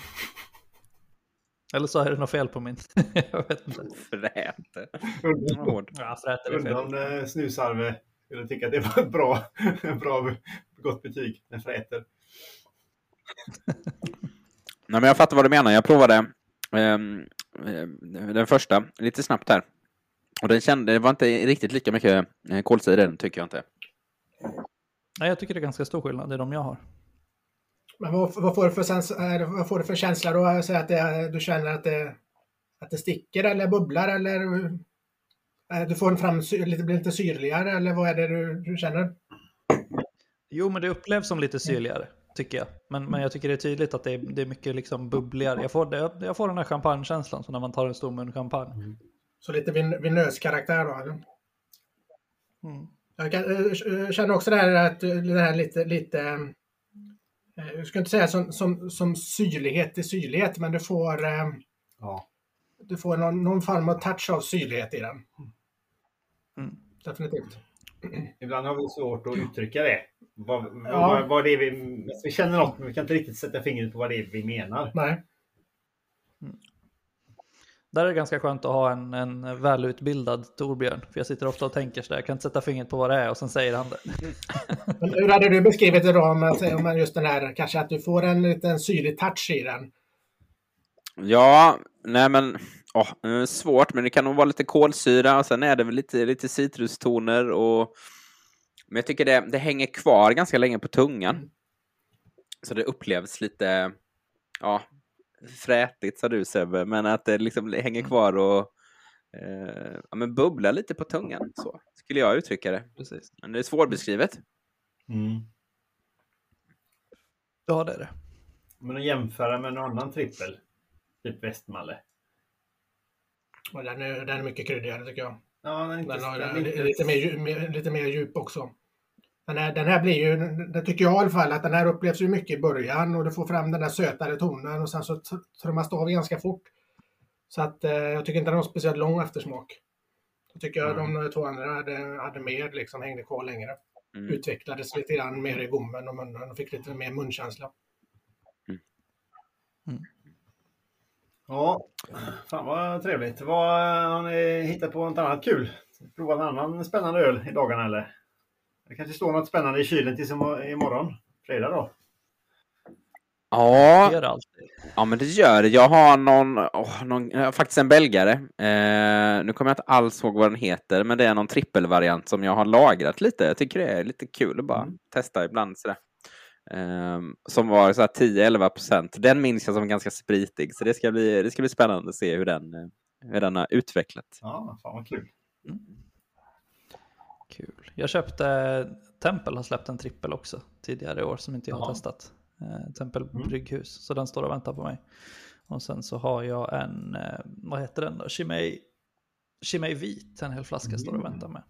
Eller så är det något fel på min. jag vet inte. Fräte. Ja, fräter är Undrar om fel. eh, snusarve skulle tycka att det var ett bra, bra gott betyg. Den fräter. Nej, men jag fattar vad du menar. Jag provade eh, den första lite snabbt här. Och den kände, det var inte riktigt lika mycket eh, kolsyra i den, tycker jag inte. Nej, jag tycker det är ganska stor skillnad i de jag har. Men vad, vad, får du för sens, vad får du för känsla då? Säg att det, du känner att det, att det sticker eller bubblar eller eh, du får en fram, lite, blir lite syrligare eller vad är det du, du känner? Jo, men det upplevs som lite syrligare, tycker jag. Men, men jag tycker det är tydligt att det är, det är mycket liksom bubbligare. Jag får, det, jag får den här champagnekänslan, som när man tar en stor mun champagne. Så lite vin, vinös karaktär då? Eller? Mm. Jag kan, eh, känner också det här att eh, det här lite, lite eh, jag ska inte säga som, som, som syrlighet till syrlighet, men du får, eh, Ja. du får någon, någon form av touch av syrlighet i den. Mm. Definitivt. Ibland har vi svårt att uttrycka det. Vad, Ja. vad, vad det är vi, vi känner något, men vi kan inte riktigt sätta fingret på vad det är vi menar. Nej. Där är det ganska skönt att ha en, en välutbildad Torbjörn. För jag sitter ofta och tänker sådär, jag kan inte sätta fingret på vad det är och sen säger han det. Men hur hade du beskrivit det då om, om man just den här, kanske att du får en liten syrlig touch i den? Ja, nej men åh, eh, svårt, men det kan nog vara lite kolsyra och sen är det väl lite, lite citrustoner och men jag tycker det, det hänger kvar ganska länge på tungan. Så det upplevs lite, ja, frätigt sa du Sebbe, men att det liksom hänger kvar och eh, ja, men bubblar lite på tungan, så skulle jag uttrycka det. Precis. Men det är svårbeskrivet. Mm. Ja, det är det. Men att jämföra med någon annan trippel, typ Västmalle. Och den, är, den är mycket kryddigare tycker jag. Ja, den är inte, Den har den är lite, lite, mer, lite mer djup också. Den här, den här blir ju, det tycker jag i alla fall, att den här upplevs ju mycket i början och du får fram den där sötare tonen och sen så tr- trummas det av ganska fort. Så att eh, jag tycker inte den har speciellt lång eftersmak. Jag tycker jag Mm. de två andra hade, hade mer, liksom hängde kvar längre. Mm. Utvecklades lite grann mer i gommen och munnen och fick lite mer munkänsla. Ja, fan vad trevligt. Vad, har ni hittat på något annat kul? Provat en annan spännande öl i dagarna eller? Det kanske står något spännande i kylen tills imorgon, fredag då? Ja, ja men det gör det. Jag har någon, oh, någon faktiskt en belgare. Eh, nu kommer jag inte alls ihåg vad den heter, men det är någon trippelvariant som jag har lagrat lite. Jag tycker det är lite kul att bara mm. testa ibland sådär. Eh, som var så 10-11 procent. Den minns jag som ganska spritig, så det ska bli, det ska bli spännande att se hur den, hur den har utvecklat. Ja, fan vad kul. Mm. Kul. Jag köpte, Tempel har släppt en trippel också tidigare i år som inte jag har testat eh, Tempel mm. brygghus. Så den står och väntar på mig. Och sen så har jag en, eh, vad heter den då? Chimay, Chimay vit, en hel flaska mm. står och väntar med.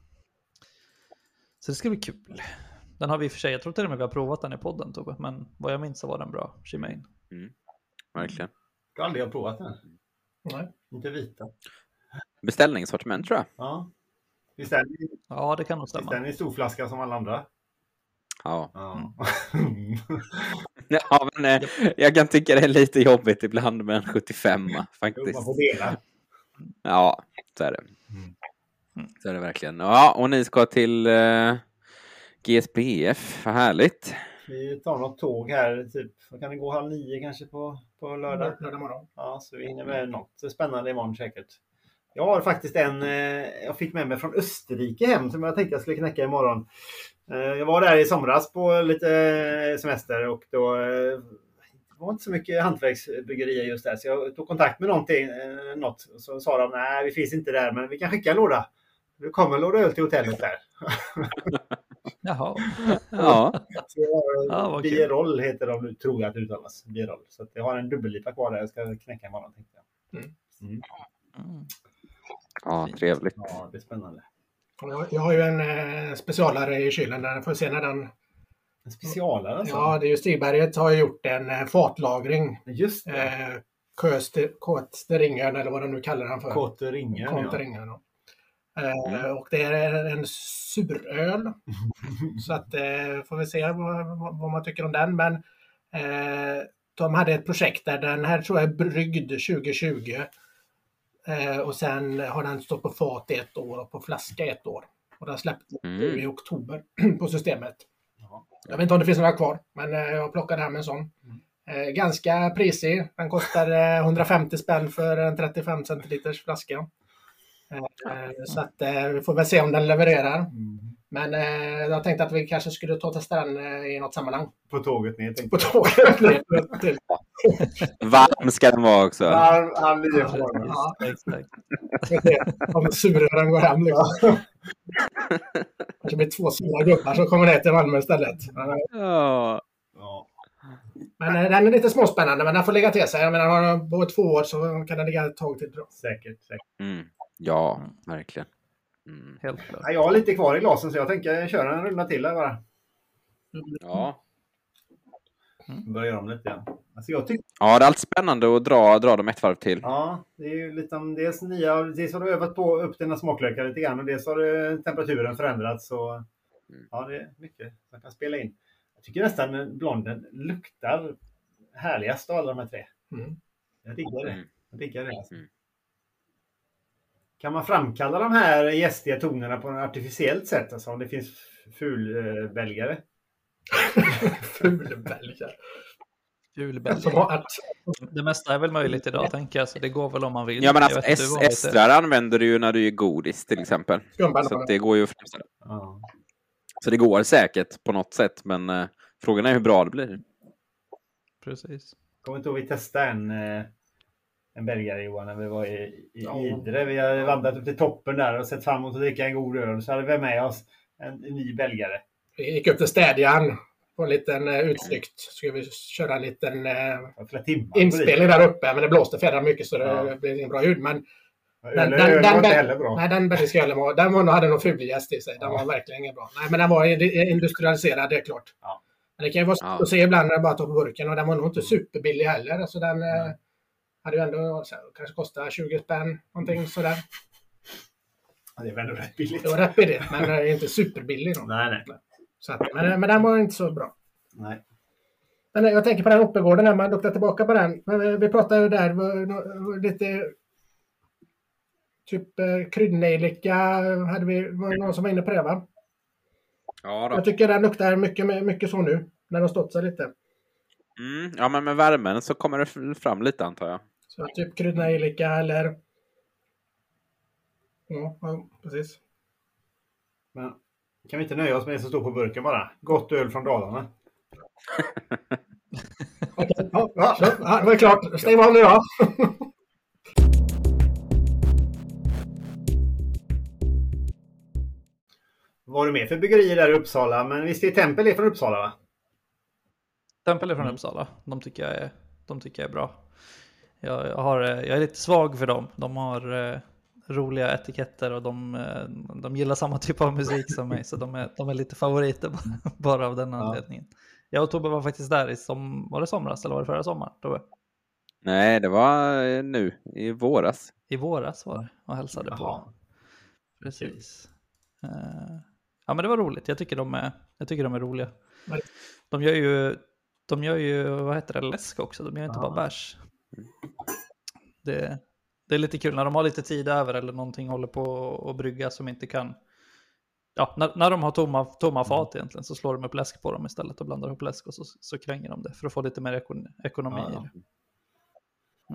Så det ska bli kul. Den har vi i och för sig, jag tror till och med vi har provat den i podden Tobbe, men vad jag minns så var den bra, Chimay. Mm. Verkligen. Jag har aldrig provat den. Nej. Inte vita. Beställningssortiment tror jag. Ja. Visst är den, ja, det kan nog stämma. Visst är den en stor flaska som alla andra? Ja. Ja. ja, men eh, jag kan tycka det är lite jobbigt ibland med en 75 faktiskt. Man får dela. Ja, så är det. Mm. Så är det verkligen. Ja, och ni ska till eh, GSBF, vad härligt. Vi tar något tåg här, typ, vad kan det gå, halv nio kanske på, på lördag? Lördag morgon. Ja, så vi hinner med något spännande imorgon säkert. Jag har faktiskt en eh, jag fick med mig från Österrike hem som jag tänkte jag skulle knäcka imorgon. Eh, jag var där i somras på lite eh, semester och då det var inte så mycket hantverksbryggerier just där. Så jag tog kontakt med någonting, något och så sa de nej, vi finns inte där, men vi kan skicka en låda. Det kommer en låda öl till hotellet där. Jaha. ja. ja Bierol heter de, tror jag att det uttalas. Bierol. Så jag har en dubbellipa kvar där jag ska knäcka imorgon. Tänkte jag. Mm. Mm. Mm. Ja, trevligt. Ja, det är spännande. Jag har ju en eh, specialare i kylen. Där. Får se när den... En specialare alltså? Ja, det är ju Stigberget har gjort en eh, fatlagring. Just det. Eh, Kåtsteringön eller vad de nu kallar den för. Kåtteringön, ja. Eh, mm. Och det är en suröl. så att eh, får vi se vad, vad, man tycker om den. Men eh, de hade ett projekt där den här tror jag är bryggd 2020. Eh, och sen har den stått på fat ett år och på flaska ett år. Och den släpptes mm. i oktober på systemet. Jag vet inte om det finns några kvar, men eh, jag plockade hem en sån. Mm. Eh, ganska prisig. Den kostar 150 spänn för en 35 centiliters flaska. Så att vi får väl se om den levererar. Mm. Men eh, jag tänkte att vi kanske skulle ta och testa den eh, i något sammanhang. På tåget ner? På tåget ner. Varm ska den vara också. Varm, han nio ja. Om surrören går hem liksom. Det blir två sura gubbar som kommer ner till Malmö istället. Ja. Men eh, den är lite småspännande, men den får lägga till sig. Jag menar, på två år så kan den ligga ett tag till. Bra. Säkert. säkert. Mm. Ja, verkligen. Mm. Helt klart. Ja, jag har lite kvar i glasen så jag tänker köra en runda till här bara. Ja. Mm. Börja göra om lite igen. Alltså jag tyck- ja, det är alltid spännande att dra, dra dem ett varv till. Ja, det är ju lite dels nya, dels har du övat på upp dina smaklökar lite grann och dels har det, temperaturen förändrats. Så, mm. Ja, det är mycket man kan spela in. Jag tycker nästan blonden luktar härligast av alla de här tre. Mm. Jag diggar det. Mm. Jag diggar det. Alltså. Mm. Kan man framkalla de här gästiga tonerna på ett artificiellt sätt? Alltså om det finns fulbälgare? fulbälgare? Fulbälgare. Det mesta är väl möjligt idag, tänker jag. Så det går väl om man vill. Ja, men alltså estrar använder du ju när du gör godis till exempel. Så det går ju att. Ja. Så det går säkert på något sätt, men uh, frågan är hur bra det blir. Precis. Kommer inte ihåg vi testade en uh en belgare Johan när vi var i, i ja. Idre. Vi hade vandrat upp till toppen där och sett fram emot att dricka en god öl. Så hade vi med oss en, en ny belgare. Vi gick upp till Städjan på en liten uh, utflykt. Så skulle vi köra en liten uh, inspelning där uppe. Men det blåste för mycket så det ja. blev inget bra ljud. Men den, den, den, den, den, bra. Nej, den belgiska ölen var, den var, hade nog fulgäst i sig. Den ja. var verkligen inget bra. Nej, men den var industrialiserad, det är klart. Ja. Men det kan ju vara svårt att se ibland när jag bara tar på burken och den var nog inte superbillig heller. Alltså den, mm hade ju ändå så här, kanske kostat 20 spänn, någonting sådär. Ja, det var ändå rätt billigt. Det var rätt billigt, men det är inte superbilligt. Nej, nej. Så att, men, men den var inte så bra. Nej. Men jag tänker på den Oppegården, när man luktar tillbaka på den. Vi pratade ju där lite typ eh, kryddnejlika hade vi, var någon som var inne på det va? Ja, då. Jag tycker den luktar mycket, mycket så nu, när den har stått sig lite. Mm, ja, men med värmen så kommer det fram lite antar jag. Så typ kryddnejlika eller... Ja, ja, precis. Men kan vi inte nöja oss med det som står på burken bara? Gott öl från Dalarna. Okej, ja, ja, ja, det var klart. Stäng av nu då. Vad har du mer för byggerier där i Uppsala? Men visst är Tempel är från Uppsala va? Tempel är från mm. Uppsala. De tycker jag är, de tycker jag är bra. Jag, har, jag är lite svag för dem. De har eh, roliga etiketter och de, eh, de gillar samma typ av musik som mig. Så de är, de är lite favoriter bara av den anledningen. Ja. Jag och Tobbe var faktiskt där i som, var det somras eller var det förra sommaren? Tobbe? Nej, det var eh, nu i våras. I våras var det och hälsade Jaha. på. Precis. Ja, men det var roligt. Jag tycker de är, jag tycker de är roliga. De gör ju, de gör ju, vad heter det, läsk också. De gör inte ja. bara bärs. Det, det är lite kul när de har lite tid över eller någonting håller på att brygga som inte kan. Ja, när, när de har tomma, tomma mm. fat egentligen så slår de upp läsk på dem istället och blandar ihop läsk och så, så kränger de det för att få lite mer ekon, ekonomi ja, ja.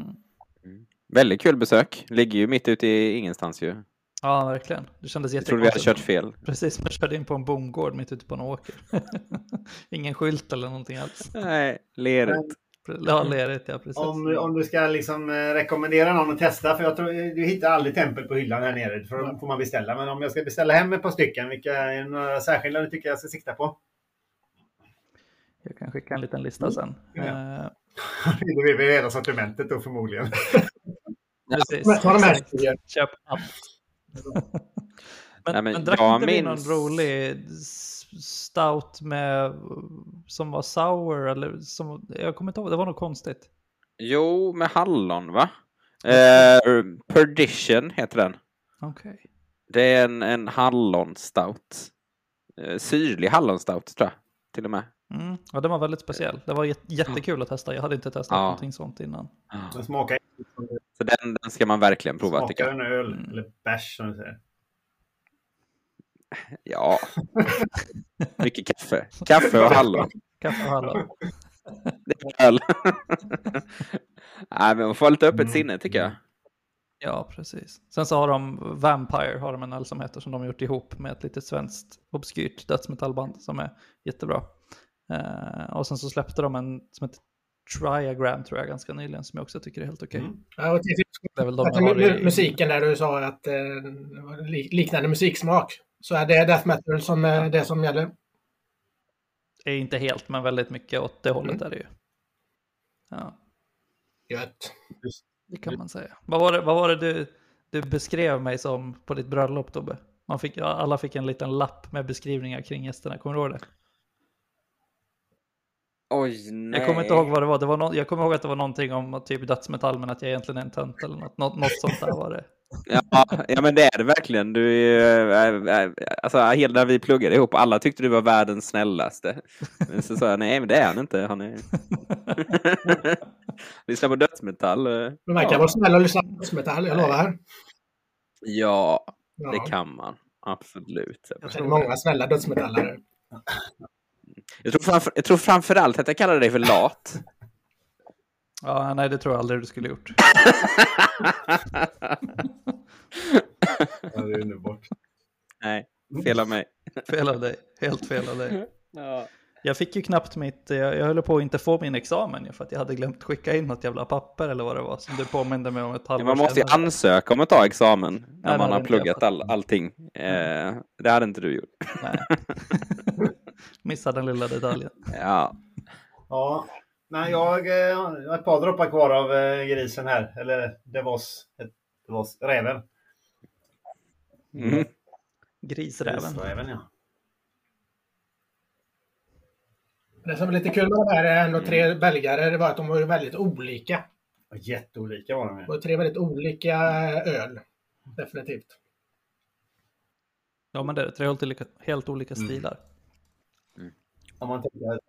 Mm. Mm. Väldigt kul besök. Ligger ju mitt ute i ingenstans ju. Ja, verkligen. Det kändes jättekonstigt. Jag trodde vi hade kört fel. Precis, man körde in på en bondgård mitt ute på en åker. Ingen skylt eller någonting alls. Nej, lerigt. Ja, ja precis. Om, om du ska liksom eh, rekommendera någon att testa, för jag tror du hittar aldrig tempel på hyllan här nere, för då får man beställa. Men om jag ska beställa hem ett par stycken, vilka är några särskilda du tycker jag ska sikta på? Jag kan skicka en liten lista sen. Ja. Uh... det blir hela sortimentet då förmodligen. Precis. Köp allt men, Nej, men, men drack inte vi någon rolig stout med, som var sour eller som, jag kommer inte ihåg, det var något konstigt. Jo, med hallon va? Eh, Perdition heter den. Okej. Okay. Det är en, en hallonstout. Eh, syrlig hallonstout tror jag, till och med. Mm. Ja, den var väldigt speciell. Det var jättekul att testa. Jag hade inte testat ja. någonting sånt innan. Den smakar Så den, den ska man verkligen prova. Smakar en öl, mm. eller bärs som du säger. Ja, mycket kaffe. Kaffe och hallon. Kaffe och hallon. Det är öl. Nej, men man får ha lite öppet mm. sinne tycker jag. Ja, precis. Sen så har de Vampire, har de en öl som heter, som de har gjort ihop med ett litet svenskt obskyrt dödsmetallband som är jättebra. Uh, och sen så släppte de en som heter Triagram tror jag ganska nyligen som jag också tycker är helt okej. Okay. Mm. Ja, det är väl de i... Musiken där du sa att eh, liknande musiksmak. Så är det death metal som är det som gäller? Är inte helt, men väldigt mycket åt det hållet mm. är det ju. Ja. Gött. Det kan man säga. Vad var det, vad var det du, du beskrev mig som på ditt bröllop, Tobbe? Man fick, alla fick en liten lapp med beskrivningar kring gästerna. Kommer du ihåg det? Oj, nej. Jag kommer inte ihåg vad det var. Det var no jag kommer ihåg att det var någonting om typ dödsmetall, men att jag egentligen är en tönt eller något, något, något sånt där var det. Ja, ja, men det är det verkligen. Du är, äh, äh, alltså, hela när vi pluggade ihop, alla tyckte du var världens snällaste. Men så sa jag, nej men det är han inte. Han är... lyssnar på dödsmetall. Men man kan ja. vara snäll och lyssna på dödsmetall, jag lovar. Ja, ja, det kan man. Absolut. Jag känner många snälla dödsmetallare. Jag tror, framför, jag tror framförallt att jag kallade dig för lat. Ja, nej, det tror jag aldrig du skulle gjort. ja, det är underbart. Nej, fel av mig. fel av dig. Helt fel av dig. Ja. Jag fick ju knappt mitt, jag, jag höll på att inte få min examen för att jag hade glömt skicka in något jävla papper eller vad det var som du påminde mig om ett halvår Man måste ju ansöka om att ta examen när nej, man har pluggat all, allting. Eh, det hade inte du gjort. Nej. Missade den lilla detaljen. Ja. Ja, Nej, jag eh, har ett par droppar kvar av eh, grisen här. Eller det var, det var räven. Mm. Grisräven. Grisräven, ja. Det som är lite kul med de här är ändå tre belgare, det var att de var väldigt olika. Jätteolika var de. Det var tre väldigt olika öl. Definitivt. Ja, men det är tre helt olika, helt olika mm. stilar. Om man tänker...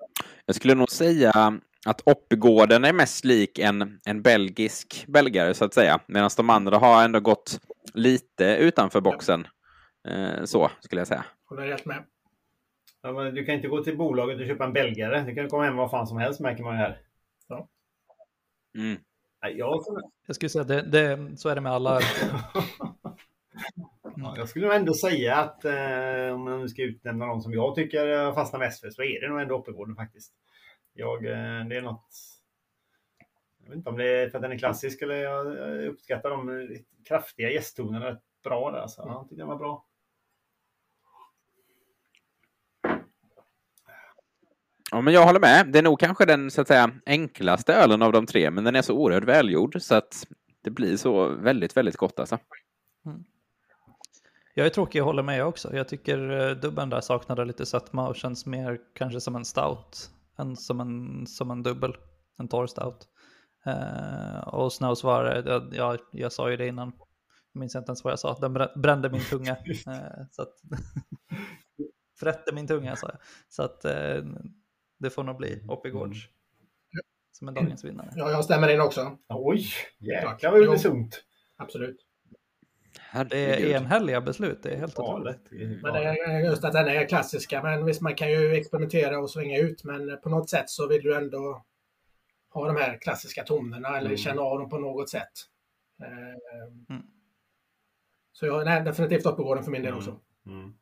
Jag skulle nog säga att Oppigården är mest lik en, en belgisk belgare så att säga. Medan de andra har ändå gått lite utanför boxen. Eh, så skulle jag säga. Håller helt med. Ja, men du kan inte gå till bolaget och köpa en belgare. Du kan komma hem vad fan som helst märker man ju här. Ja. Mm. Nej, jag, Jag skulle säga det, det, så är det med alla. ja, jag skulle nog ändå säga att eh, om man nu ska utnämna någon som jag tycker fastnar mest för så är det nog ändå Oppigården faktiskt. Jag, eh, det är något... Jag vet inte om det är för att den är klassisk eller jag uppskattar de kraftiga gästtonerna rätt bra där. Så jag tycker den var bra. Ja, men jag håller med. Det är nog kanske den så att säga enklaste ölen av de tre, men den är så oerhört välgjord så att det blir så väldigt, väldigt gott alltså. Jag är tråkig och håller med också. Jag tycker eh, dubben där saknade lite sötma och känns mer kanske som en stout än som en, som en dubbel, en torr stout. Eh, och Snows var, jag, jag, jag sa ju det innan, jag minns inte ens vad jag sa, den brä- brände min tunga. Så att, frätte min tunga sa jag. Så att eh, det får nog bli Oppigårds som är dagens vinnare. Ja, jag stämmer in också. Oj, jäklar vad unisont. Absolut. Det är enhälliga beslut, det är helt otroligt. Men det är just att den är klassiska. Men visst, man kan ju experimentera och svänga ut. Men på något sätt så vill du ändå ha de här klassiska tonerna eller Mm. känna av dem på något sätt. Eh, Mm. Så jag är definitivt Oppigården för min del också. Mm.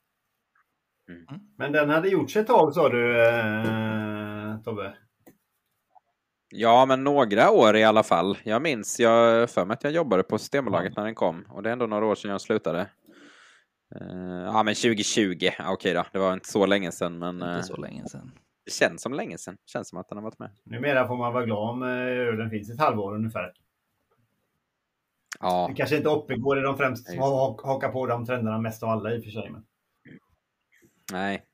Mm. Men den hade gjorts ett tag sa du eh, Tobbe? Ja, men några år i alla fall. Jag minns, jag för mig att jag jobbade på Systembolaget när den kom och det är ändå några år sedan jag slutade. Eh, ja, men 2020. Ja, Okej då, det var inte så länge sedan, men eh, Inte så länge sedan. det känns som länge sedan. Känns som att den har varit med. Numera får man vara glad om eh, ölen finns ett halvår ungefär. Ja, Det kanske inte Oppigård är de främst som har hakar på de trenderna mest av alla i och för sig. Men... nej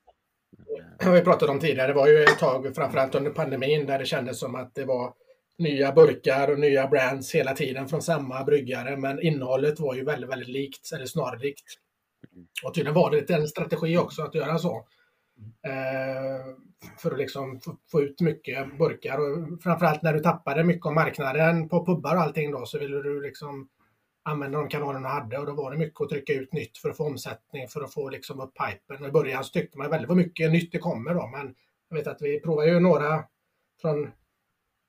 har vi pratat om tidigare. Det var ju ett tag, framförallt under pandemin, där det kändes som att det var nya burkar och nya brands hela tiden från samma bryggare. Men innehållet var ju väldigt, väldigt likt, eller snarlikt. Och tydligen var det en strategi också att göra så. Eh, för att liksom få, få ut mycket burkar. Och framförallt när du tappade mycket av marknaden på pubbar och allting då så ville du liksom använda de kanalerna du hade och då var det mycket att trycka ut nytt för att få omsättning, för att få liksom upp pipen. Och I början så tyckte man väldigt vad mycket nytt det kommer då, men jag vet att vi provade ju några från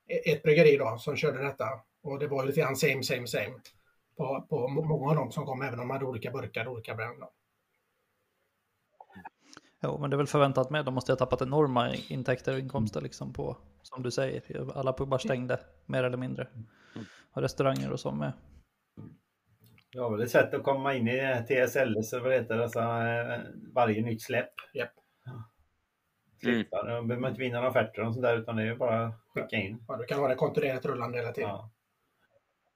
e- ett bryggeri då som körde detta och det var ju lite grann same, same, same på, på må- många av dem som kom, även om de hade olika burkar, olika brand. Då. Jo, men det är väl förväntat med. De måste ha tappat enorma intäkter och inkomster liksom på, som du säger, alla pubbar stängde mer eller mindre. Och restauranger och så med. Var väl ett sätt att komma in i TSLS, vad det heter, alltså, eh, varje nytt släpp. Japp. Slippa. Då behöver man inte vinna några offerter och sånt där, utan det är bara att skicka in. Ja, du kan ha det kontinuerligt rullande hela tiden. Ja.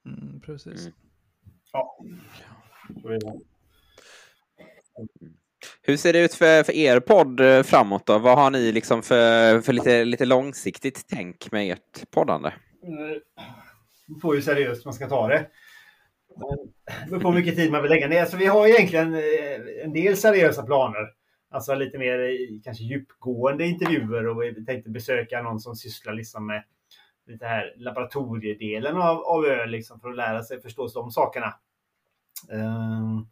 Mm, precis. Mm. Ja. Hur ser det ut för, för er podd eh, framåt då? Vad har ni liksom för, för lite, lite långsiktigt tänk med ert poddande? Det får ju seriöst man ska ta det. Det beror på hur mycket tid man vill lägga ner. Så vi har egentligen eh, en del seriösa planer. Alltså lite mer kanske djupgående intervjuer och vi tänkte besöka någon som sysslar liksom med lite här laboratoriedelen av, av öl liksom för att lära sig förstå de sakerna. Um,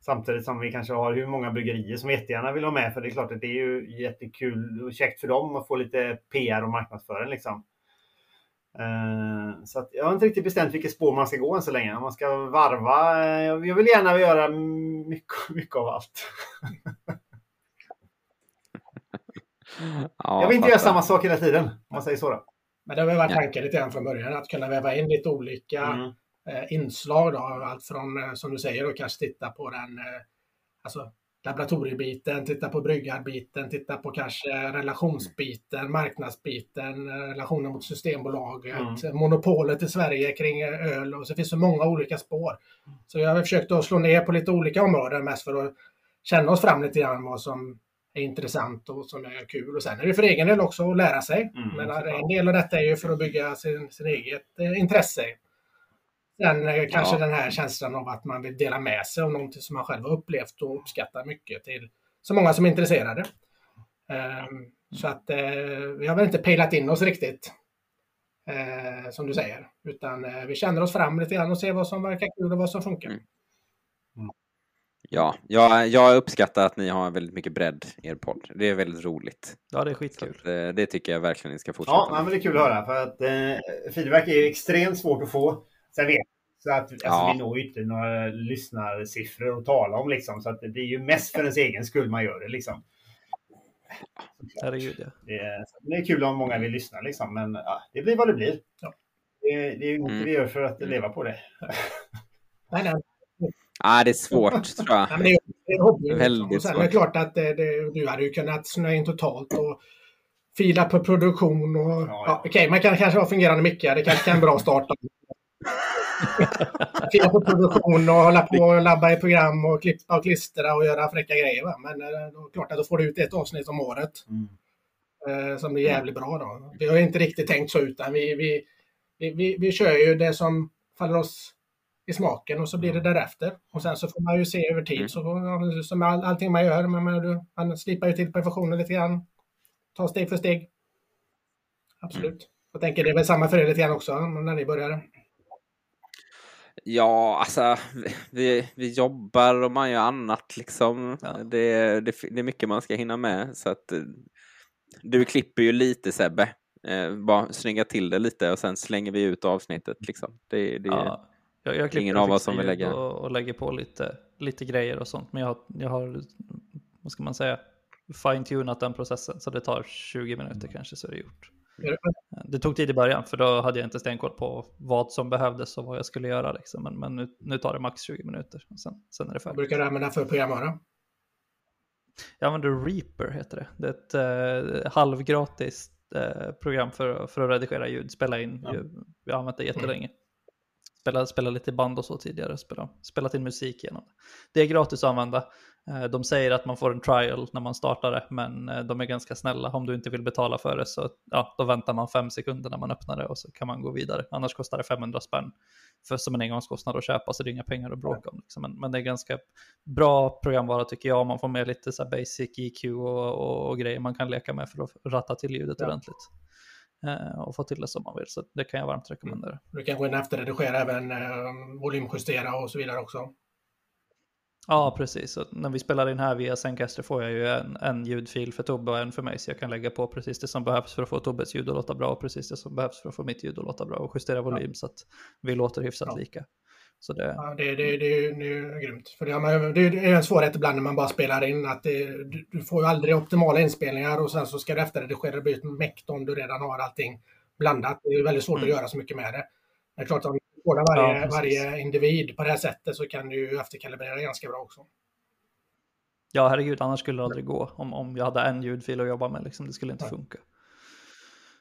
samtidigt som vi kanske har hur många bryggerier som jättegärna vill ha med för det är klart att det är ju jättekul och käckt för dem att få lite PR och marknadsföring liksom. Eh, Så att jag har inte riktigt bestämt vilket spår man ska gå än så länge. Om man ska varva. eh, Jag vill gärna göra mycket, mycket av allt. Ja, jag vill inte göra samma sak hela tiden. Om man säger så. Då. Men det har väl varit tanken lite grann från början, att kunna väva in lite olika Mm. eh, inslag. Då, allt från, som du säger, då, kanske titta på den alltså, laboratoriebiten, titta på bryggarbiten, titta på kanske relationsbiten, marknadsbiten, eh, relationen mot Systembolaget, Mm. monopolet i Sverige kring eh, öl och så finns det många olika spår. Så jag har försökt att slå ner på lite olika områden mest för att känna oss fram lite grann vad som är intressant och som är kul. Och sen är det för egen del också att lära sig. Mm, Men en del av detta är ju för att bygga sin, sin eget eh, intresse. Sen eh, kanske Ja. den här känslan av att man vill dela med sig av någonting som man själv har upplevt och uppskattar mycket till så många som är intresserade. Ehm, Så att eh, vi har väl inte pejlat in oss riktigt. Eh, som du säger. Utan vi känner oss fram lite grann och ser vad som verkar kul och vad som funkar. Mm. Mm. Ja, jag, jag uppskattar att ni har väldigt mycket bredd i er podd. Det är väldigt roligt. Ja, det är skitkul. Att, eh, det tycker jag verkligen ni ska fortsätta Ja, men det är kul att höra. För att eh, feedback är extremt svårt att få. Sen vet så att alltså, ja. vi når ju inte några lyssnarsiffror att tala om liksom. Så att det är ju mest för ens egen skull man gör det liksom. Herregud, ja. Det är, det är kul om många vill lyssna liksom, men ja, det blir vad det blir. Ja. Det, det är ju inte mm. vi gör för att leva på det. nej, nej. Ah, det är svårt tror jag. Men det är, det är hobby. Väldigt svårt. Det är klart att det, det, du hade ju kunnat snöa in totalt och fila på produktion och ja, ja. okej, okay, man kan kanske ha fungerande mickar. Det kanske kan bra starta. Fila på produktion och hålla på och labba i program och klippa och klistra och göra fräcka grejer. Va? Men eh, då, klart att då får du ut ett avsnitt om året. Mm. Eh, som blir jävligt bra då. Vi har inte riktigt tänkt så utan vi, vi, vi, vi, vi kör ju det som faller oss i smaken och så blir det därefter. Och sen så får man ju se över tid. Mm. Så, som all, allting man gör, man, man, man slipar ju till perfektionen lite grann. Ta steg för steg. Absolut. Mm. Jag tänker det är väl samma för er lite grann också när ni började. Ja, alltså vi, vi jobbar och man gör annat liksom. Ja. Det, det, det, är mycket man ska hinna med. Så att, du klipper ju lite Sebbe. Eh, bara snygga till det lite och sen slänger vi ut avsnittet. Liksom. Det, det ja, jag, jag ingen av oss som vill lägga... Och, och lägger på lite, lite grejer och sånt. Men jag, jag har, vad ska man säga, fine-tunat den processen. Så det tar 20 minuter kanske så är det gjort. Det tog tid i början för då hade jag inte stenkoll på vad som behövdes och vad jag skulle göra. Liksom. Men, men nu, nu, tar det max 20 minuter och sen, sen är det färdigt. Vad brukar du använda för programvara? Jag använder Reaper heter det. Det är ett eh, halvgratis eh, program för, för att redigera ljud, spela in. Ja. Jag, jag har använt det jättelänge. Mm. Spela, spela lite band och så tidigare, spela, spelat in musik genom det. Det är gratis att använda. Eh, de säger att man får en trial när man startar det, men eh, de är ganska snälla. Om du inte vill betala för det så ja, då väntar man fem sekunder när man öppnar det och så kan man gå vidare. Annars kostar det 500 spänn för som en engångskostnad att köpa, så det är inga pengar att bråka om. Liksom. Men, men, det är ganska bra programvara tycker jag. Man får med lite så basic EQ och, och, och, grejer man kan leka med för att ratta till ljudet ja. ordentligt eh, och få till det som man vill. Så det kan jag varmt rekommendera. Mm. Du kan gå in efter redigera även eh, volymjustera och så vidare också. Ja, precis. Så när vi spelar in här via Zencaster får jag ju en, en ljudfil för Tobbe och en för mig. Så jag kan lägga på precis det som behövs för att få Tobbes ljud att låta bra och precis det som behövs för att få mitt ljud att låta bra och justera volym ja. så att vi låter hyfsat ja. lika. Så det... Ja, det, det, det, det, är grymt. För det, är en svårighet ibland när man bara spelar in att det, du får ju aldrig optimala inspelningar och sen så ska du efterredigera blir ett mäkt om du redan har allting blandat. Det är väldigt svårt mm. att göra så mycket med det. Det är klart att koda varje, ja, varje individ på det här sättet så kan du efterkalibrera ganska bra också. Ja, herregud, annars skulle det aldrig gå om, om jag hade en ljudfil att jobba med. Liksom, det skulle inte ja. funka.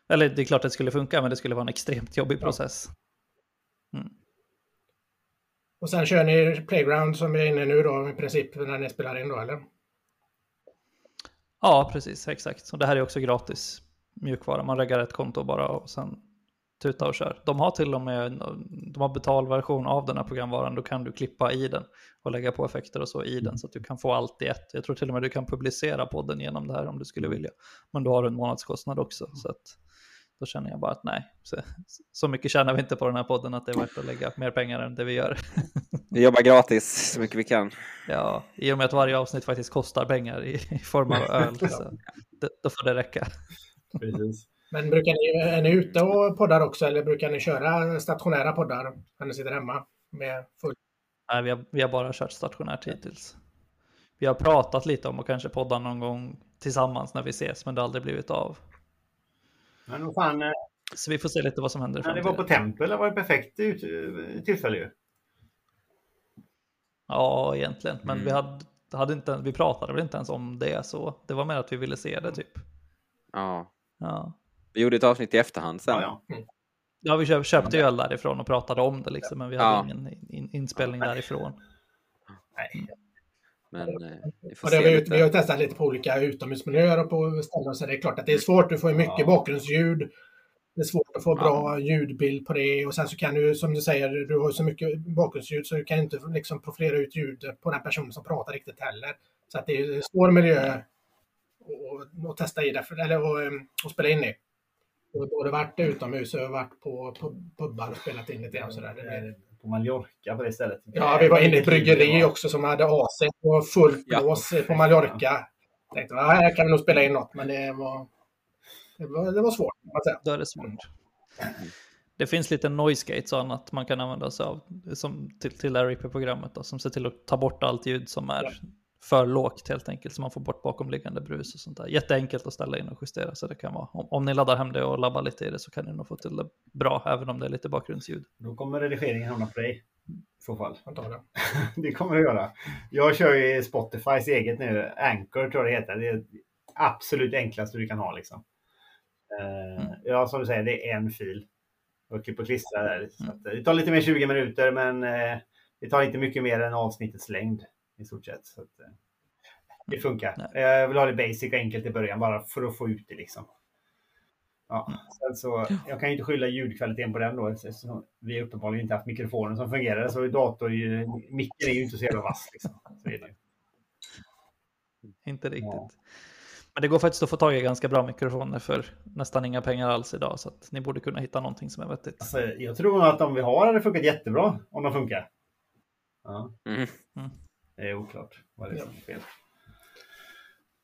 Eller det är klart att det skulle funka, men det skulle vara en extremt jobbig process. Mm. Och sen kör ni Playground som är inne nu då i princip när ni spelar in då, eller? Ja, precis, exakt. Och det här är också gratis mjukvara. Man reggar ett konto bara och sen tuta och kör. De har till och med de har betalversion av den här programvaran. Då kan du klippa i den och lägga på effekter och så i den så att du kan få allt i ett. Jag tror till och med du kan publicera podden genom det här om du skulle vilja. Men du har en månadskostnad också. Så att då känner jag bara att nej, så, så mycket tjänar vi inte på den här podden att det är värt att lägga mer pengar än det vi gör. Vi jobbar gratis så mycket vi kan. Ja, i och med att varje avsnitt faktiskt kostar pengar i, i form av öl. Så det, då får det räcka. Precis. Men brukar ni, är ni ute och poddar också eller brukar ni köra stationära poddar när ni sitter hemma med full? Nej, vi har, vi har bara kört stationärt hittills. Vi har pratat lite om att kanske podda någon gång tillsammans när vi ses, men det har aldrig blivit av. Men vad fan. Eh, Så vi får se lite vad som händer. När ni var på tempel, det var ett perfekt tillfälle ju. Ja, egentligen. Men mm. vi, hade, hade inte, vi pratade väl inte ens om det så. Det var mer att vi ville se det typ. Ja. Ja. Vi gjorde ett avsnitt i efterhand sen. Ja, ja. Mm. ja vi köpte ju öl därifrån och pratade om det liksom, men vi hade ja. ingen in, inspelning därifrån. Nej. Men eh, vi får och det se vi, har testat lite på olika utomhusmiljöer och på ställen, så det är klart att det är svårt. Du får ju mycket ja. bakgrundsljud. Det är svårt att få bra ljudbild på det och sen så kan du, som du säger, du har så mycket bakgrundsljud så du kan inte liksom profilera ut ljud på den personen som pratar riktigt heller. Så att det är en svår miljö och testa i det, för, eller och, och spela in i. Både varit utomhus och varit på, på pubbar och spelat in lite grann sådär. På Mallorca på det stället. Ja, vi var inne i ett bryggeri också som hade AC och fullt blås ja. på Mallorca. Jag tänkte, ja, här kan vi nog spela in något, men det var, det var, det var svårt. Då är det svårt. Det finns lite noise gates och annat man kan använda sig av som till, till RIP-programmet som ser till att ta bort allt ljud som är ja. För lågt helt enkelt så man får bort bakomliggande brus och sånt där. Jätteenkelt att ställa in och justera så det kan vara. Om, om ni laddar hem det och labbar lite i det så kan ni nog få till det bra även om det är lite bakgrundsljud. Då kommer redigeringen hamna på dig i så fall. det. det kommer det göra. Jag kör ju Spotifys eget nu, Anchor tror jag det heter. Det är absolut enklaste du kan ha liksom. Uh, mm. Ja, som du säger, det är en fil och klippa och klistra där. Så att, det tar lite mer 20 minuter men eh, det tar inte mycket mer än avsnittets längd i stort sett. Så att, eh, det funkar. Nej. Jag vill ha det basic och enkelt i början bara för att få ut det liksom. Ja, sen så, jag kan ju inte skylla ljudkvaliteten på den då. vi har uppenbarligen inte haft mikrofonen som fungerar. Så dator, micken är ju inte så jävla vass. Liksom. Så är det. Inte riktigt. Ja. Men det går faktiskt att få tag i ganska bra mikrofoner för nästan inga pengar alls idag. Så att ni borde kunna hitta någonting som är vettigt. Alltså, jag tror att de vi har hade funkat jättebra om de funkar. Ja. Mm. Mm. Det är oklart vad det är som är fel.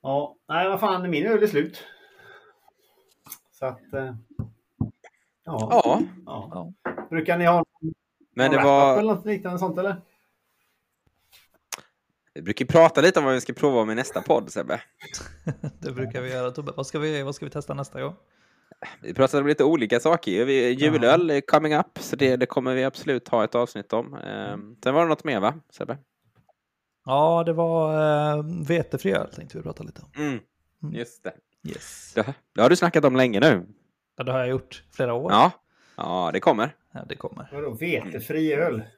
Ja, nej vad fan, min öl är slut. Så att... Eh, ja. Ja. ja. Brukar ni ha Men det var... eller något liknande sånt eller? Vi brukar prata lite om vad vi ska prova med nästa podd, Sebbe. det brukar vi göra, Tobbe. Vad ska vi, vad ska vi testa nästa gång? Vi pratar om lite olika saker. Vi, julöl är coming up, så det, det, kommer vi absolut ha ett avsnitt om. Um, sen var det något mer, va, Sebbe? Ja, det var uh, vetefri öl tänkte vi prata lite om. Mm. Mm. Just det. Yes. Det, det, har du snackat om länge nu. Ja, det har jag gjort flera år. Ja, ja det kommer. Ja, det kommer. Vadå vetefri öl?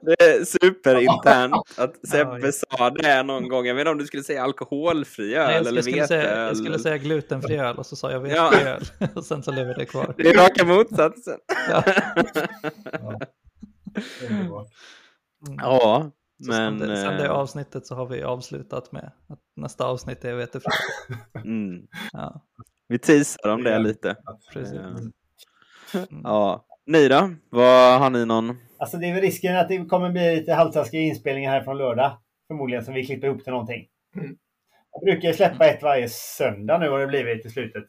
Det är superinternt att Sebbe sa det någon gång. Jag vet inte om du skulle säga alkoholfri öl Nej, jag eller skulle säga, Jag skulle säga glutenfri öl och så sa jag vetefri ja. öl. Och sen så lever det kvar. Det är raka motsatsen. Ja. ja. Men, sen, det, sen det eh, avsnittet så har vi avslutat med att nästa avsnitt är vetefri. Mm. Ja. Vi teasar om det lite. Precis. Mm. Ja. Ni då? Vad har ni någon? Alltså det är väl risken att det kommer bli lite halvtaskiga inspelningar här från lördag. Förmodligen som vi klipper ihop till någonting. Mm. Jag brukar släppa ett varje söndag nu har det blivit till slutet.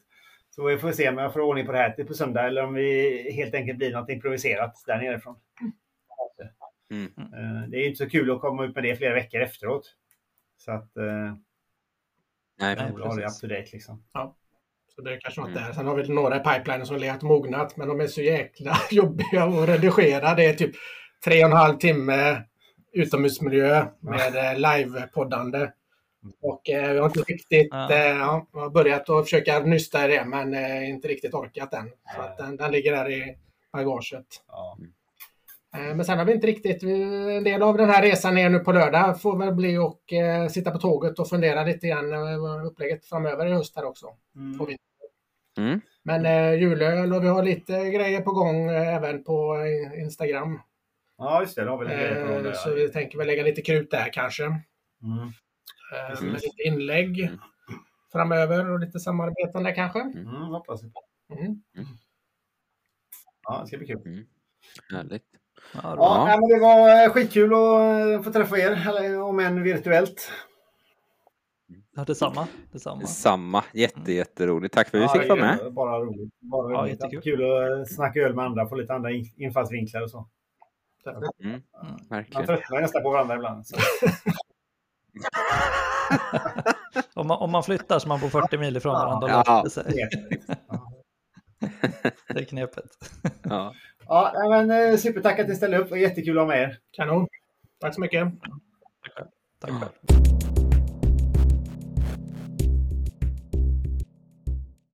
Så vi får se om jag får ordning på det här till på söndag eller om vi helt enkelt blir något improviserat där nerifrån. Mm. Eh, det är inte så kul att komma ut med det flera veckor efteråt. Så att... Eh, Nej, jag ha det up to date liksom. Ja. Så det är kanske något mm. där. Sen har vi några i pipelinen som legat mognat, men de är så jäkla jobbiga att redigera. Det är typ tre och en halv timme utomhusmiljö med eh, live-poddande. Och eh, jag har inte riktigt ja. eh, ja, jag har börjat att försöka nysta i det, men eh, inte riktigt orkat än. Så att den, den ligger där i bagaget. Ja. Eh, men sen har vi inte riktigt, en del av den här resan ner nu på lördag får väl bli att eh, sitta på tåget och fundera lite grann eh, upplägget framöver i höst här också. Mm. Mm. Men eh, julöl och vi har lite grejer på gång eh, även på Instagram. Ja, just det. det har vi eh. Så vi tänker väl lägga lite krut där kanske. Mm. Eh, med lite inlägg mm. framöver och lite samarbeten där kanske. Mm, hoppas vi mm. Ja, det ska bli kul. Mm. Härligt. Ja, ja. men det var eh, skitkul att eh, få träffa er, om än virtuellt. Ja, detsamma. detsamma. Samma. Jätte, mm. jätteroligt. Tack för att vi fick vara med. Bara roligt. Bara ja, roligt. Kul att eh, snacka öl med andra, få lite andra infallsvinklar och så. Mm, mm, Man tröttnar nästan på varandra ibland. om, man, om man flyttar så man bor 40 mil ifrån varandra. Ja. Det, sig. det är knepet. Ja. Ja, men eh, supertack att ni ställde upp. Det var jättekul att ha med er. Kanon. Tack så mycket. Tack. Tack.